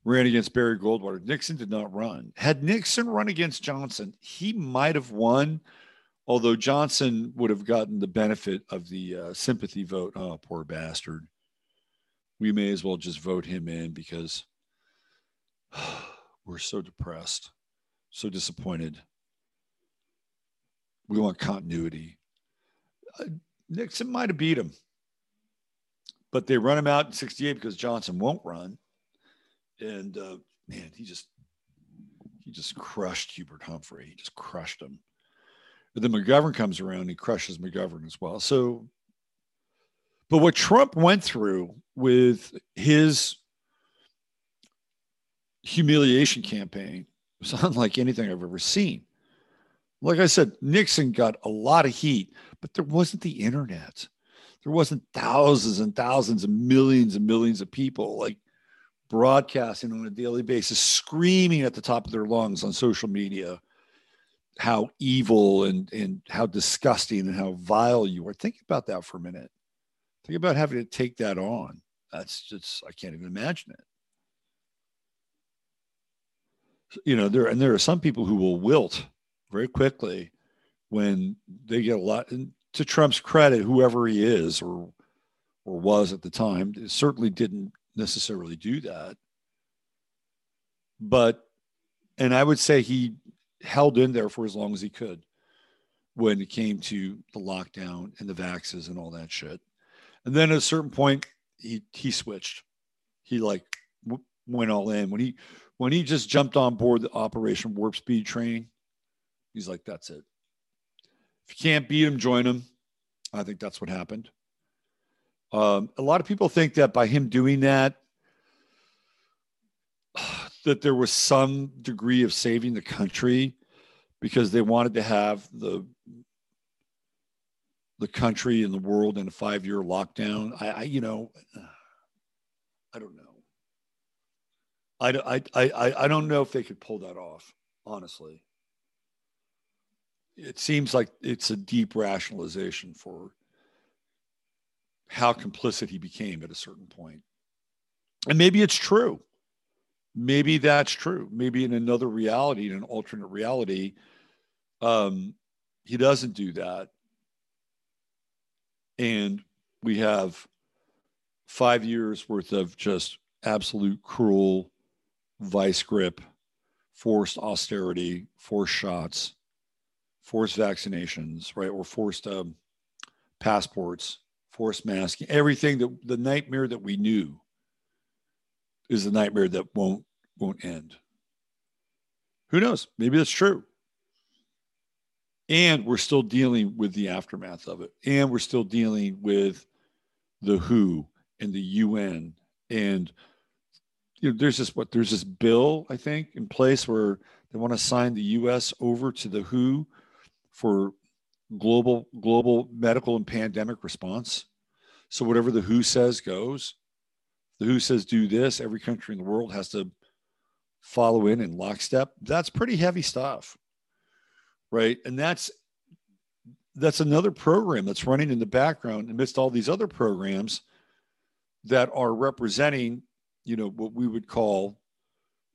ran against Barry Goldwater. Nixon did not run. Had Nixon run against Johnson, he might have won, although Johnson would have gotten the benefit of the uh, sympathy vote. Oh, poor bastard. We may as well just vote him in because we're so depressed, so disappointed. We want continuity. Uh, Nixon might have beat him but they run him out in 68 because Johnson won't run. And uh, man, he just he just crushed Hubert Humphrey. He just crushed him. But then McGovern comes around, he crushes McGovern as well. So, but what Trump went through with his humiliation campaign was unlike anything I've ever seen. Like I said, Nixon got a lot of heat, but there wasn't the internet there wasn't thousands and thousands and millions and millions of people like broadcasting on a daily basis, screaming at the top of their lungs on social media how evil and, and how disgusting and how vile you are. Think about that for a minute. Think about having to take that on. That's just, I can't even imagine it. You know, there, and there are some people who will wilt very quickly when they get a lot. And to Trump's credit, whoever he is or or was at the time, certainly didn't necessarily do that. But and I would say he held in there for as long as he could when it came to the lockdown and the vaxes and all that shit. And then at a certain point, he he switched. He like w- went all in when he when he just jumped on board the Operation Warp Speed train. He's like, that's it. If you can't beat him, join him. I think that's what happened. Um, a lot of people think that by him doing that, that there was some degree of saving the country because they wanted to have the the country and the world in a five year lockdown. I, I, you know, I don't know. I, I, I, I don't know if they could pull that off, honestly it seems like it's a deep rationalization for how complicit he became at a certain point. And maybe it's true. Maybe that's true. Maybe in another reality, in an alternate reality, um, he doesn't do that. And we have five years worth of just absolute cruel vice grip, forced austerity, forced shots forced vaccinations, right, or forced um, passports, forced masking, everything that the nightmare that we knew is the nightmare that won't won't end. Who knows? Maybe that's true. And we're still dealing with the aftermath of it. And we're still dealing with the WHO and the UN. And you know, there's this what there's this bill, I think, in place where they want to sign the US over to the WHO for global global medical and pandemic response. So whatever the WHO says goes. The WHO says do this. Every country in the world has to follow in in lockstep. That's pretty heavy stuff, right? And that's that's another program that's running in the background amidst all these other programs that are representing, you know, what we would call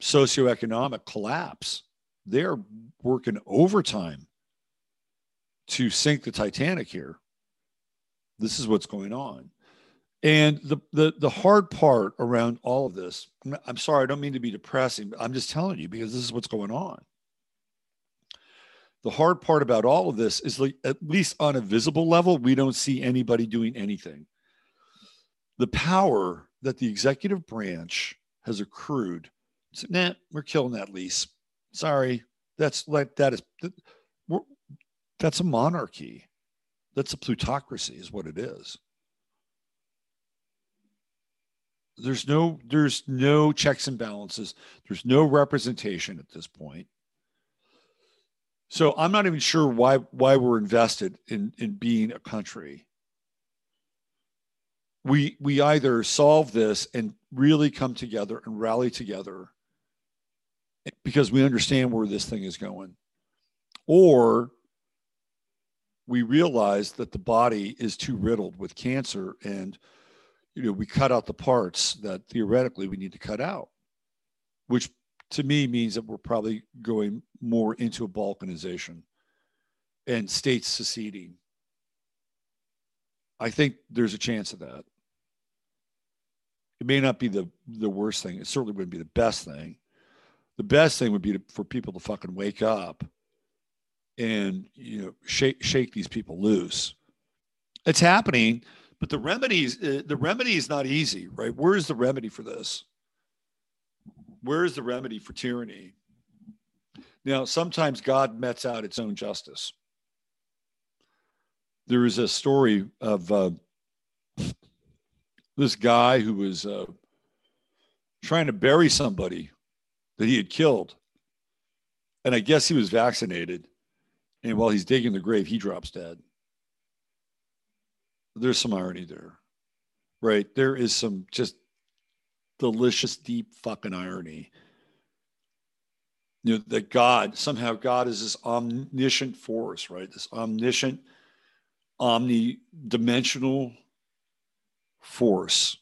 socioeconomic collapse. They're working overtime to sink the Titanic here. This is what's going on. And the, the the hard part around all of this, I'm sorry, I don't mean to be depressing, but I'm just telling you because this is what's going on. The hard part about all of this is like at least on a visible level, we don't see anybody doing anything. The power that the executive branch has accrued, so, nah, we're killing that lease. Sorry, that's like that is that's a monarchy. That's a plutocracy, is what it is. there's no there's no checks and balances there's no representation at this point so i'm not even sure why why we're invested in in being a country we we either solve this and really come together and rally together because we understand where this thing is going or we realize that the body is too riddled with cancer and you know, we cut out the parts that theoretically we need to cut out, which to me means that we're probably going more into a balkanization and states seceding. I think there's a chance of that. It may not be the the worst thing. It certainly wouldn't be the best thing. The best thing would be to, for people to fucking wake up and you know shake shake these people loose. It's happening but the remedies, uh, the remedy is not easy, right? Where is the remedy for this? Where is the remedy for tyranny? Now, sometimes God mets out its own justice. There is a story of uh, this guy who was uh, trying to bury somebody that he had killed. And I guess he was vaccinated. And while he's digging the grave, he drops dead there's some irony there, right? There is some just delicious, deep fucking irony. You know, that God, somehow God is this omniscient force, right? This omniscient, omni-dimensional force.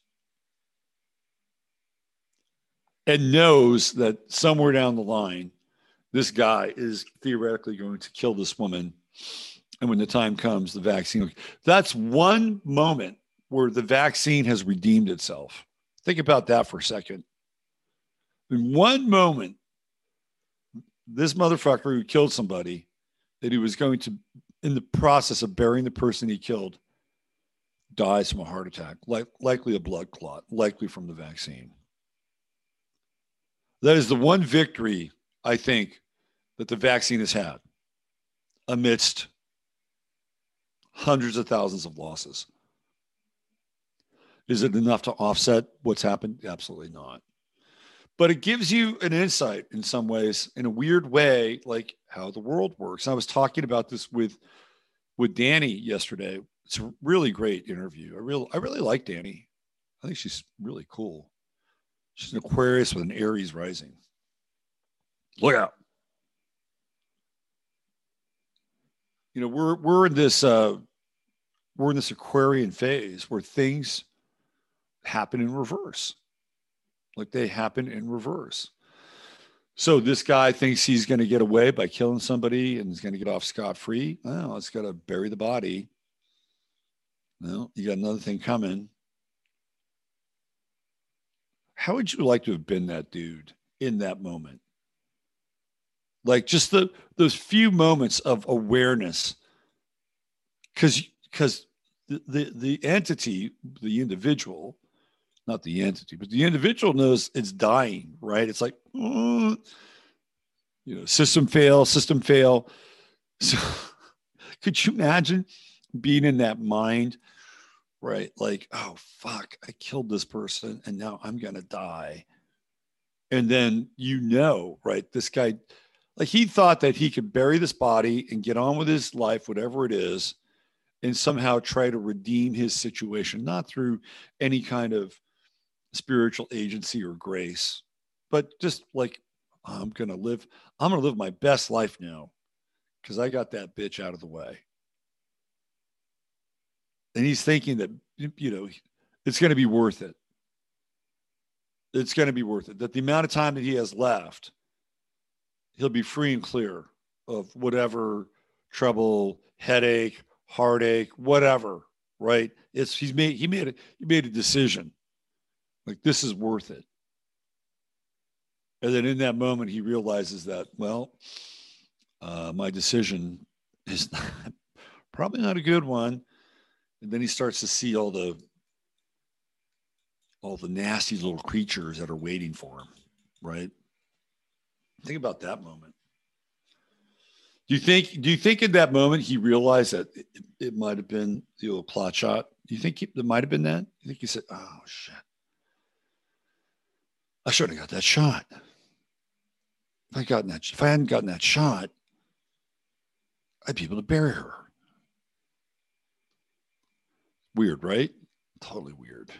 And knows that somewhere down the line, this guy is theoretically going to kill this woman and when the time comes, the vaccine. That's one moment where the vaccine has redeemed itself. Think about that for a second. In one moment, this motherfucker who killed somebody that he was going to, in the process of burying the person he killed, dies from a heart attack, like, likely a blood clot, likely from the vaccine. That is the one victory I think that the vaccine has had amidst hundreds of thousands of losses. Is it enough to offset what's happened? Absolutely not. But it gives you an insight in some ways, in a weird way, like how the world works. I was talking about this with with Danny yesterday. It's a really great interview. I really I really like Danny. I think she's really cool. She's an Aquarius with an Aries rising. Look out. You know we're we're in this uh, we're in this Aquarian phase where things happen in reverse, like they happen in reverse. So this guy thinks he's going to get away by killing somebody and he's going to get off scot free. Well, it's got to bury the body. Well, you got another thing coming. How would you like to have been that dude in that moment? Like just the those few moments of awareness. Because because the, the the entity the individual not the entity but the individual knows it's dying right? It's like mm, you know system fail system fail. So could you imagine being in that mind right? Like oh fuck i killed this person and now i'm gonna die. And then you know right this guy like he thought that he could bury this body and get on with his life, whatever it is, and somehow try to redeem his situation, not through any kind of spiritual agency or grace, but just like, I'm going to live, I'm going to live my best life now because I got that bitch out of the way. and he's thinking that you know it's going to be worth it. It's going to be worth it. That the amount of time that he has left, he'll be free and clear of whatever trouble, headache, heartache, whatever. Right? It's he's made he made a, he made a decision. Like this is worth it. And then in that moment, he realizes that well, uh, my decision is not, probably not a good one. And then he starts to see all the all the nasty little creatures that are waiting for him, right? Think about that moment. Do you think? Do you think in that moment he realized that it, it might have been the old clot shot? Do you think it might have been that? You think he said, "Oh shit, I should have got that shot. If I gotten that, if I hadn't gotten that shot, I'd be able to bury her." Weird, right? Totally weird.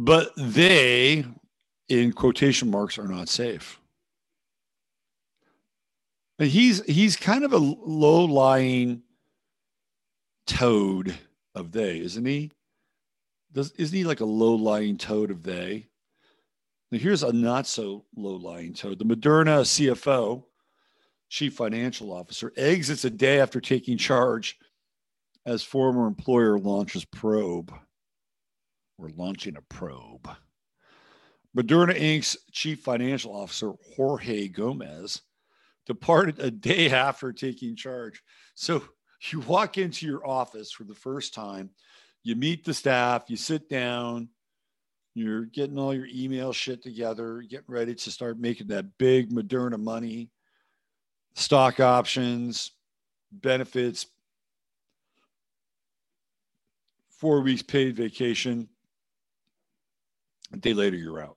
But they, in quotation marks, are not safe. And he's he's kind of a low lying toad of they, isn't he? Does isn't he like a low lying toad of they? Now here's a not so low lying toad. The Moderna CFO chief financial officer, exits a day after taking charge as former employer launches probe. We're launching a probe. Moderna Inc.'s chief financial officer, Jorge Gomez, departed a day after taking charge. So you walk into your office for the first time, you meet the staff, you sit down, you're getting all your email shit together, getting ready to start making that big Moderna money stock options, benefits, four weeks paid vacation. A day later, you're out.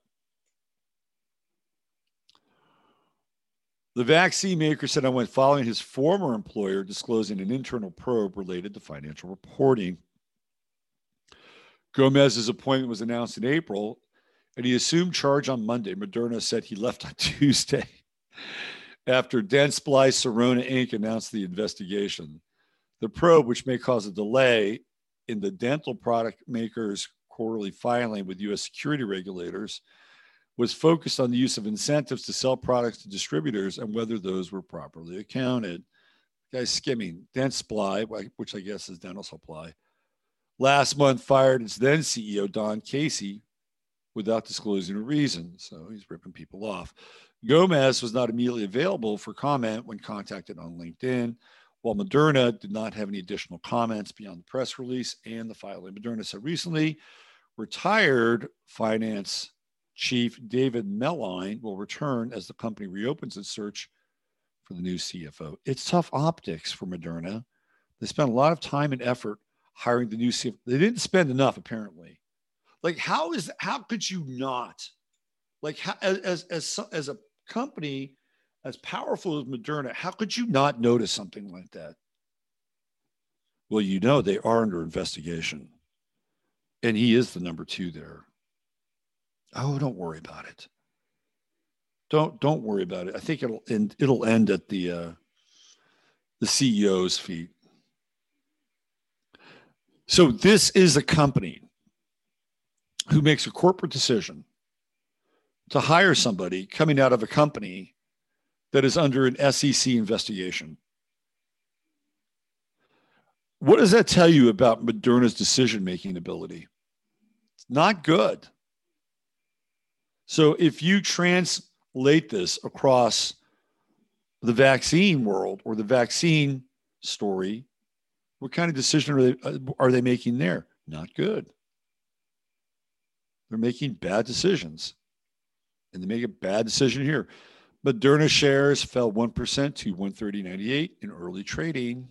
The vaccine maker said I went following his former employer disclosing an internal probe related to financial reporting. Gomez's appointment was announced in April, and he assumed charge on Monday. Moderna said he left on Tuesday after Dentsply Sirona Inc. announced the investigation. The probe, which may cause a delay in the dental product maker's quarterly filing with U.S. security regulators, was focused on the use of incentives to sell products to distributors and whether those were properly accounted. Guys skimming Dent Supply, which I guess is dental supply, last month fired its then CEO Don Casey without disclosing a reason. So he's ripping people off. Gomez was not immediately available for comment when contacted on LinkedIn, while Moderna did not have any additional comments beyond the press release and the filing. Moderna said recently, retired finance chief David Meline will return as the company reopens its search for the new CFO. It's tough optics for Moderna. They spent a lot of time and effort hiring the new CFO. They didn't spend enough, apparently. Like, how is how could you not? Like, how, as as as a company as powerful as Moderna, how could you not notice something like that? Well, you know they are under investigation. And he is the number two there. Oh, don't worry about it. Don't don't worry about it. I think it'll end it'll end at the uh, the CEO's feet. So this is a company who makes a corporate decision to hire somebody coming out of a company that is under an SEC investigation. What does that tell you about Moderna's decision making ability? It's not good. So if you translate this across the vaccine world or the vaccine story, what kind of decision are they, uh, are they making there? Not good. They're making bad decisions and they make a bad decision here. Moderna shares fell 1% to 130.98 in early trading.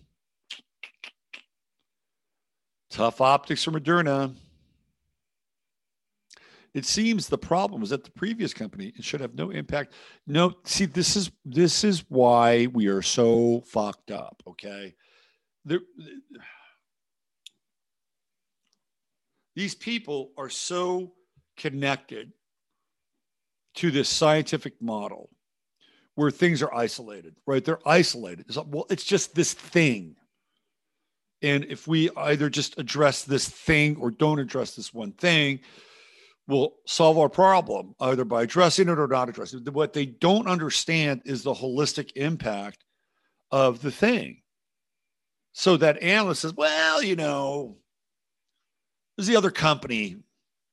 Tough optics for Moderna. It seems the problem was that the previous company should have no impact. No, see, this is this is why we are so fucked up. Okay, there, these people are so connected to this scientific model where things are isolated, right? They're isolated. It's well, it's just this thing. And if we either just address this thing or don't address this one thing, we'll solve our problem either by addressing it or not addressing it. What they don't understand is the holistic impact of the thing. So that analyst says, well, you know, there's the other company.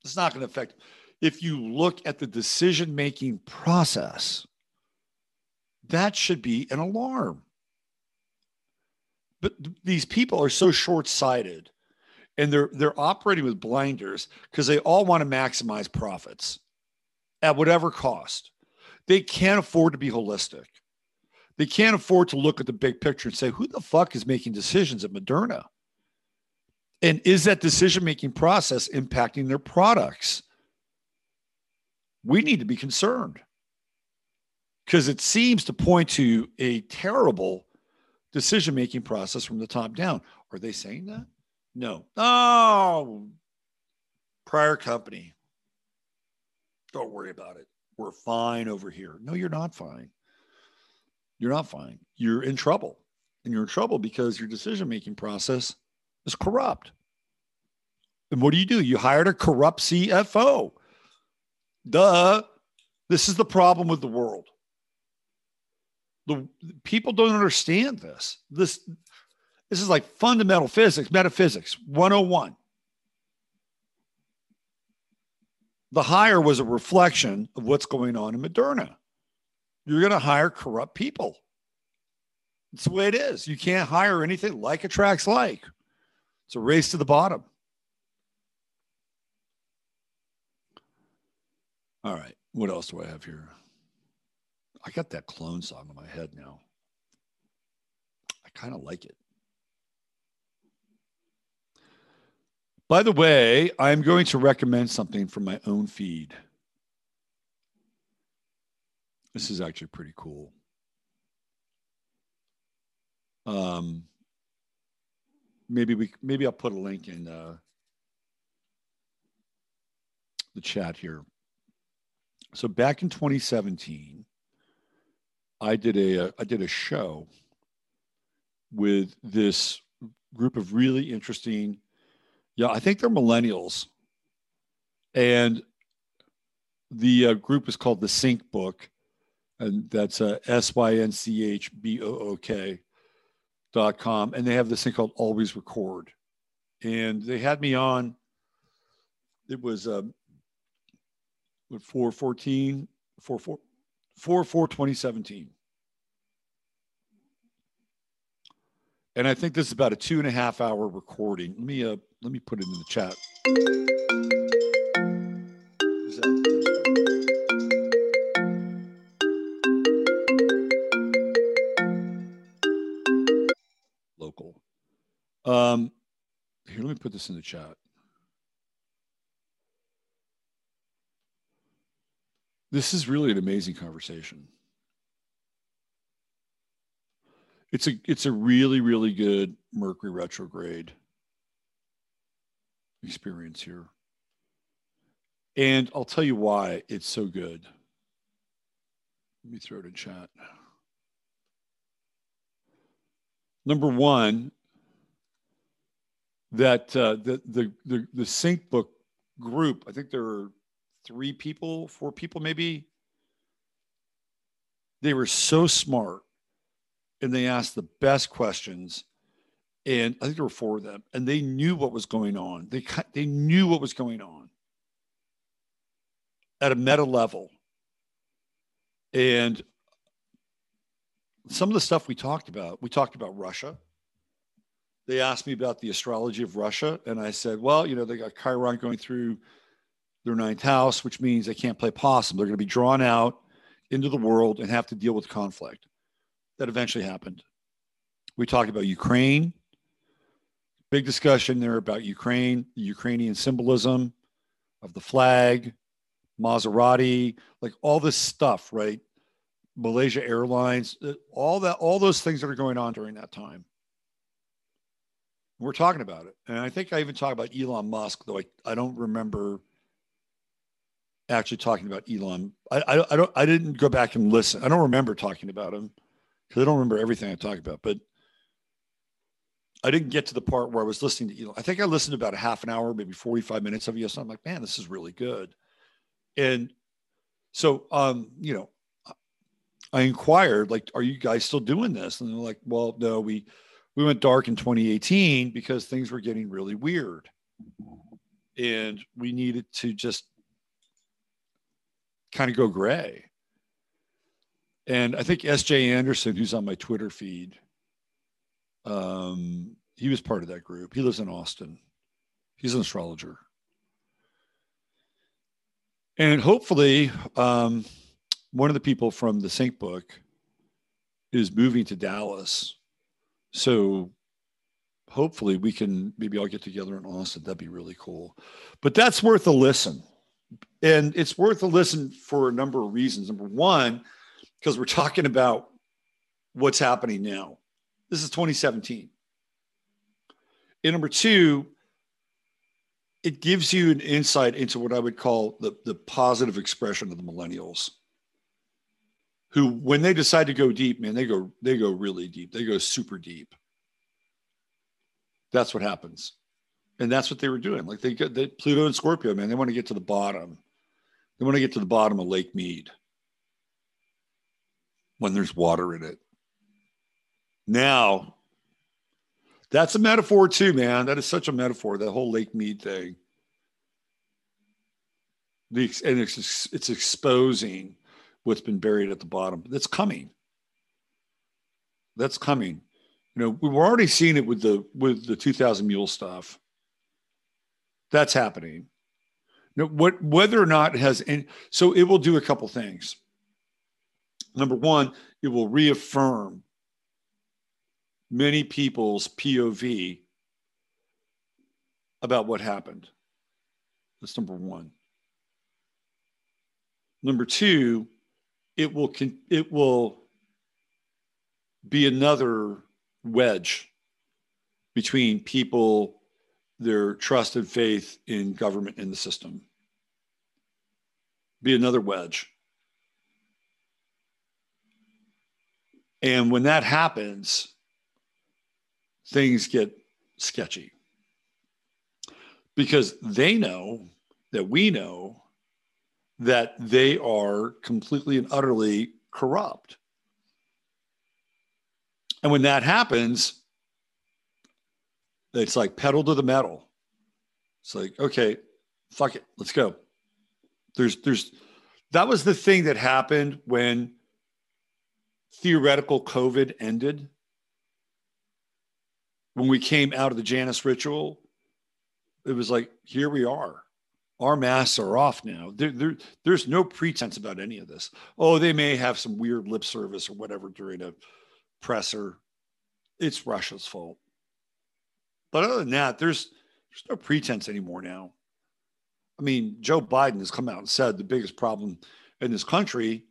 It's not going to affect. If you look at the decision making process, that should be an alarm. But these people are so short sighted and they're they're operating with blinders because they all want to maximize profits at whatever cost. They can't afford to be holistic. They can't afford to look at the big picture and say, who the fuck is making decisions at Moderna? And is that decision making process impacting their products? We need to be concerned because it seems to point to a terrible decision making process from the top down. Are they saying that? No. Oh, prior company. Don't worry about it. We're fine over here. No, you're not fine. You're not fine. You're in trouble. And you're in trouble because your decision making process is corrupt. And what do you do? You hired a corrupt CFO. Duh. This is the problem with the world. The people don't understand this. This this is like fundamental physics, metaphysics 101. The hire was a reflection of what's going on in Moderna. You're going to hire corrupt people. It's the way it is. You can't hire anything like attracts like. It's a race to the bottom. All right. What else do I have here? I got that clone song in my head now. I kind of like it. By the way, I'm going to recommend something from my own feed. This is actually pretty cool. Um, maybe we maybe I'll put a link in uh, the chat here. So back in 2017, I did a I did a show with this group of really interesting, yeah, I think they're millennials, and the uh, group is called the Sync Book, and that's uh, S Y N C H B O O K dot com, and they have this thing called Always Record, and they had me on. It was um, with 414, 44, 4 4 2017. And I think this is about a two and a half hour recording. Let me uh let me put it in the chat. Local. Um here, let me put this in the chat. This is really an amazing conversation. It's a it's a really really good Mercury retrograde experience here. And I'll tell you why it's so good. Let me throw it in chat. Number one, that uh, the, the the the sync book group, I think there are three people, four people maybe. They were so smart and they asked the best questions. And I think there were four of them, and they knew what was going on. They, they knew what was going on at a meta level. And some of the stuff we talked about, we talked about Russia. They asked me about the astrology of Russia, and I said, well, you know, they got Chiron going through their ninth house, which means they can't play possum. They're going to be drawn out into the world and have to deal with conflict. That eventually happened. We talked about Ukraine. Big discussion there about Ukraine, the Ukrainian symbolism of the flag, Maserati, like all this stuff, right? Malaysia Airlines, uh, all that, all those things that are going on during that time. We're talking about it. And I think I even talk about Elon Musk, though I, I don't remember actually talking about Elon. I, I, I don't I didn't go back and listen. I don't remember talking about him because I don't remember everything I talked about. But I didn't get to the part where I was listening to Elon. I think I listened about a half an hour, maybe 45 minutes of you. So I'm like, man, this is really good. And so, um, you know, I inquired, like, are you guys still doing this? And they're like, well, no, we we went dark in 2018 because things were getting really weird. And we needed to just kind of go gray. And I think SJ Anderson, who's on my Twitter feed, um, he was part of that group. He lives in Austin. He's an astrologer. And hopefully, um, one of the people from the Sync book is moving to Dallas. So hopefully we can maybe all get together in Austin. That'd be really cool. But that's worth a listen. And it's worth a listen for a number of reasons. Number one, because we're talking about what's happening now. This is 2017. And number two, it gives you an insight into what I would call the, the positive expression of the millennials who when they decide to go deep, man, they go they go really deep. They go super deep. That's what happens. And that's what they were doing. Like they get the Pluto and Scorpio, man, they want to get to the bottom. They want to get to the bottom of Lake Mead when there's water in it. Now, that's a metaphor too, man. That is such a metaphor, that whole Lake Mead thing. The, and it's, it's exposing what's been buried at the bottom. That's coming. That's coming. You know, we were already seeing it with the with the 2000 mule stuff. That's happening. Know, what whether or not it has any, so it will do a couple things. Number one, it will reaffirm many people's POV about what happened. That's number one. Number two, it will it will be another wedge between people their trust and faith in government and the system. Be another wedge. And when that happens things get sketchy. Because they know that we know that they are completely and utterly corrupt. And when that happens, it's like pedal to the metal. It's like, okay, fuck it, let's go. There's, there's, that was the thing that happened when theoretical COVID ended. When we came out of the Janus ritual, it was like, here we are our masks are off now. There, there, there's no pretense about any of this. Oh, they may have some weird lip service or whatever during a presser. It's Russia's fault. But other than that, there's there's no pretense anymore now. I mean, Joe Biden has come out and said the biggest problem in this country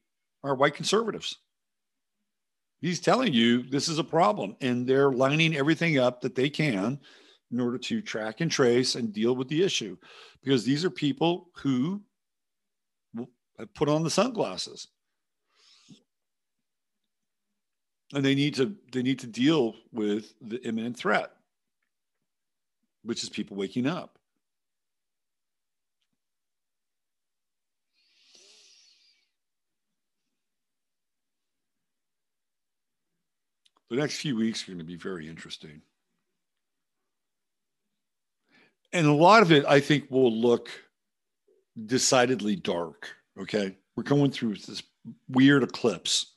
are white conservatives. He's telling you this is a problem, and they're lining everything up that they can in order to track and trace and deal with the issue because these are people who have put on the sunglasses and they need to they need to deal with the imminent threat which is people waking up. The next few weeks are going to be very interesting. And a lot of it i think will look decidedly dark okay? We're going through this weird eclipse.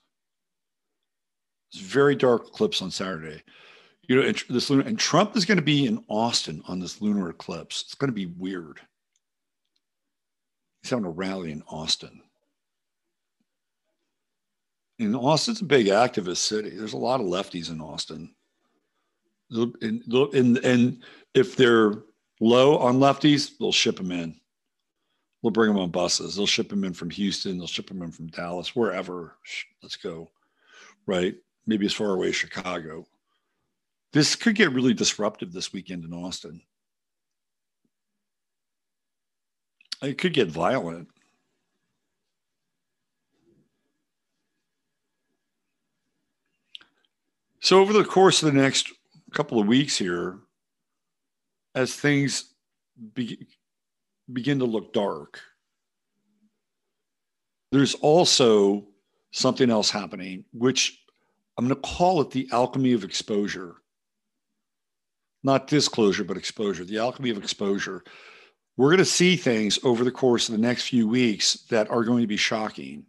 It's very dark eclipse on saturday you know this lunar and trump is going to be in austin on this lunar eclipse it's going to be weird he's having a rally in austin and austin's a big activist city there's a lot of lefties in austin and, and, and if they're low on lefties, they'll ship them in. We'll bring them on buses. They'll ship them in from Houston. They'll ship them in from Dallas, wherever. Let's go. Right? Maybe as far away as Chicago. This could get really disruptive this weekend in Austin. It could get violent. So, over the course of the next couple of weeks here, as things be- begin to look dark, there's also something else happening, which I'm going to call it the alchemy of exposure. Not disclosure, but exposure, the alchemy of exposure. We're going to see things over the course of the next few weeks that are going to be shocking.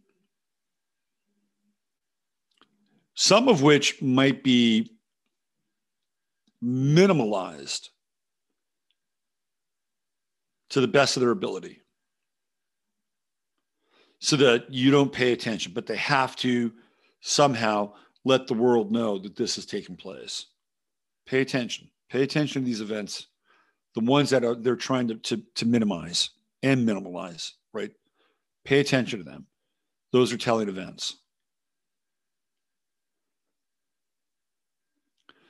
Some of which might be minimalized to the best of their ability so that you don't pay attention, but they have to somehow let the world know that this is taking place. Pay attention. Pay attention to these events, the ones that are they're trying to, to, to minimize and minimalize, right? Pay attention to them. Those are telling events.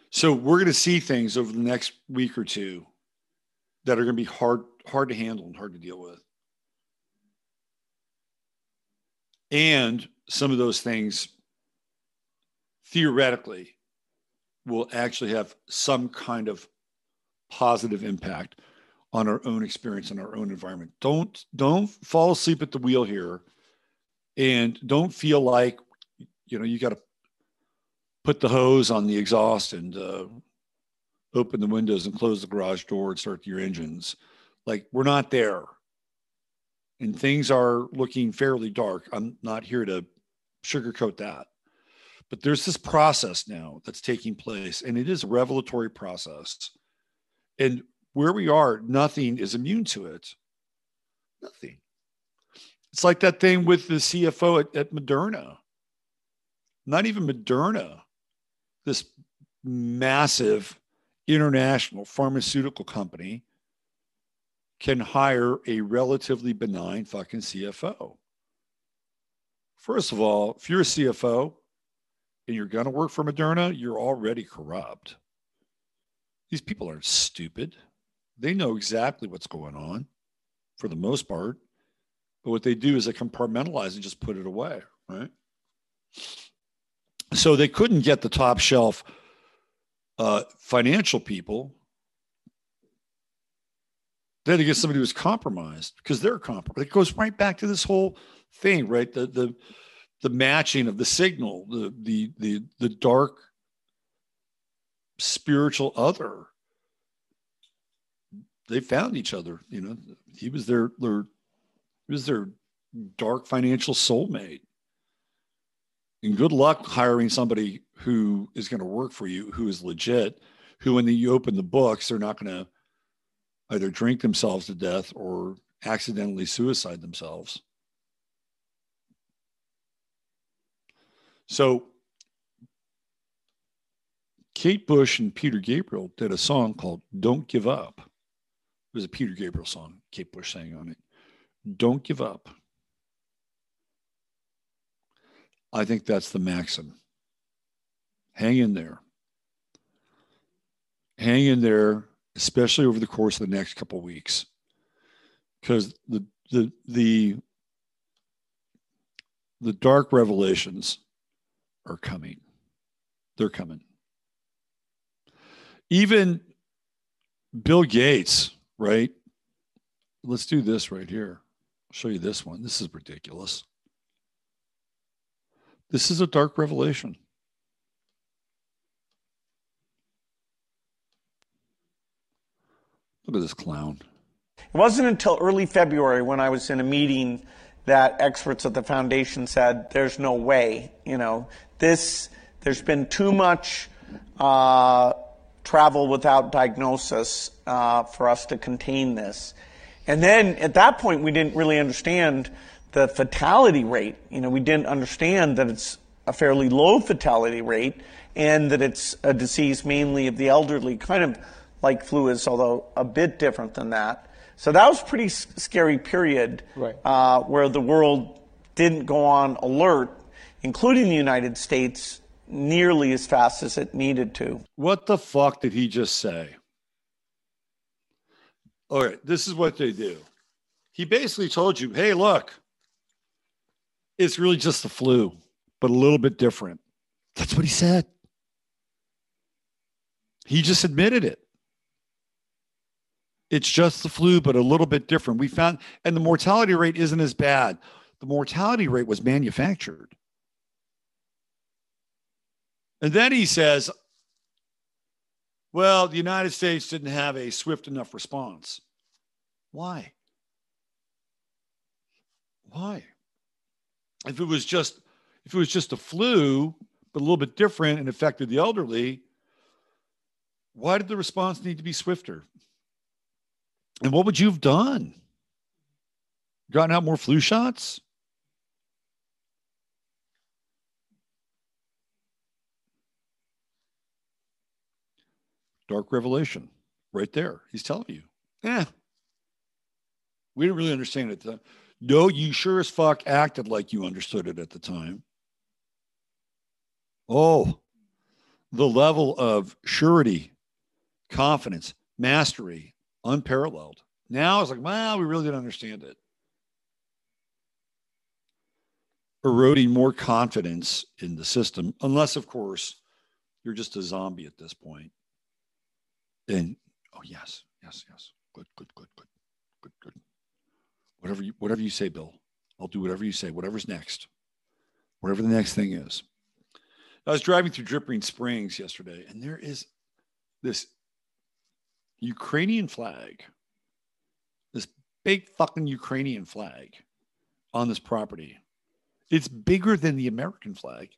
So we're going to see things over the next week or two that are going to be hard hard to handle and hard to deal with. And some of those things theoretically will actually have some kind of positive impact on our own experience and our own environment. Don't don't fall asleep at the wheel here and don't feel like you know you got to put the hose on the exhaust and uh, open the windows and close the garage door and start your engines. Like we're not there. And things are looking fairly dark. I'm not here to sugarcoat that. But there's this process now that's taking place, and it is a revelatory process. And where we are, nothing is immune to it. Nothing. It's like that thing with the CFO at, at Moderna. Not even Moderna, this massive international pharmaceutical company can hire a relatively benign fucking CFO. First of all, if you're a CFO, and you're going to work for Moderna, you're already corrupt. These people aren't stupid. They know exactly what's going on for the most part. But what they do is they compartmentalize and just put it away, right? So they couldn't get the top shelf uh, financial people. They had to get somebody who's compromised because they're compromised. It goes right back to this whole thing, right? The the the matching of the signal, the the the the dark spiritual other. They found each other. You know, he was their their he was their dark financial soulmate. And good luck hiring somebody who is going to work for you, who is legit, who when you open the books, they're not going to either drink themselves to death or accidentally suicide themselves. So Kate Bush and Peter Gabriel did a song called Don't Give Up. It was a Peter Gabriel song, Kate Bush sang on it. Don't give up. I think that's the maxim. Hang in there. Hang in there, especially over the course of the next couple weeks. Because the the the the dark revelations are coming. They're coming. Even Bill Gates, right? Let's do this right here. I'll show you this one. This is ridiculous. This is a dark revelation. Look at this clown. It wasn't until early February when I was in a meeting that experts at the foundation said there's no way, you know, this, there's been too much uh, travel without diagnosis uh, for us to contain this. And then at that point, we didn't really understand the fatality rate. You know, we didn't understand that it's a fairly low fatality rate and that it's a disease mainly of the elderly, kind of like flu is, although a bit different than that. So that was a pretty scary period right. uh, where the world didn't go on alert, including the United States, nearly as fast as it needed to. What the fuck did he just say? All right, this is what they do. He basically told you, hey, look, it's really just the flu, but a little bit different. That's what he said. He just admitted it. It's just the flu, but a little bit different. We found, and the mortality rate isn't as bad. The mortality rate was manufactured. And then he says, well, the United States didn't have a swift enough response. Why? Why? If it was just if it was just a flu, but a little bit different and affected the elderly, why did the response need to be swifter? And what would you have done? Gotten out more flu shots? Dark revelation right there. He's telling you, yeah, we didn't really understand it. at the time. No, you sure as fuck acted like you understood it at the time. Oh, the level of surety, confidence, mastery, unparalleled. Now it's like, well, we really didn't understand it. Eroding more confidence in the system, unless, of course, you're just a zombie at this point. And oh yes, yes, yes. Good, good, good, good, good, good. Whatever you whatever you say, Bill. I'll do whatever you say, whatever's next. Whatever the next thing is. I was driving through Dripping Springs yesterday, and there is this Ukrainian flag, this big fucking Ukrainian flag on this property. It's bigger than the American flag.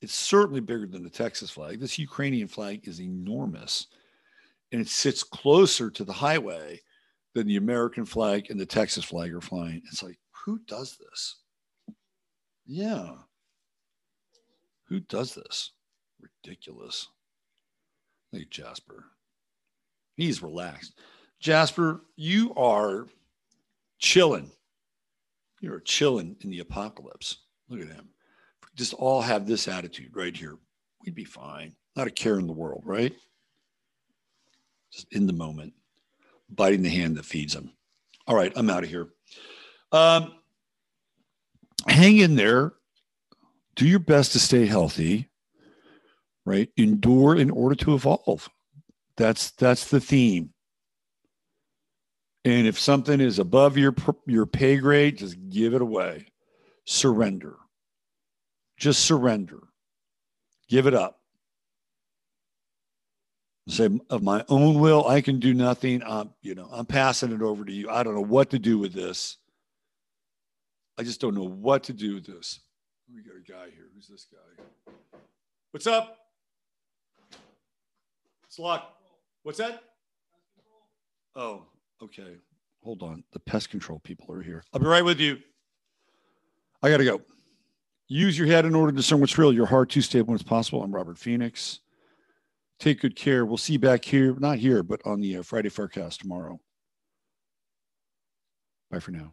It's certainly bigger than the Texas flag. This Ukrainian flag is enormous and it sits closer to the highway than the American flag and the Texas flag are flying. It's like, who does this? Yeah. Who does this? Ridiculous. Look at Jasper. He's relaxed. Jasper, you are chilling. You're chilling in the apocalypse. Look at him. Just all have this attitude right here. We'd be fine. Not a care in the world, right? Just in the moment biting the hand that feeds them. All right, I'm out of here. Um, hang in there. Do your best to stay healthy. Right, endure in order to evolve. That's that's the theme. And if something is above your your pay grade, just give it away. Surrender. Just surrender. Give it up say of my own will i can do nothing. I'm you know i'm passing it over to you. I don't know what to do with this. I just don't know what to do with this. We got a guy here. Who's this guy? What's up? It's locked. What's that? Oh okay. Hold on. The pest control people are here. I'll be right with you. I gotta go. Use your head in order to discern what's real. Your heart too stable as possible. I'm robert phoenix Take good care. We'll see you back here, not here, but on the uh, Friday Forecast tomorrow. Bye for now.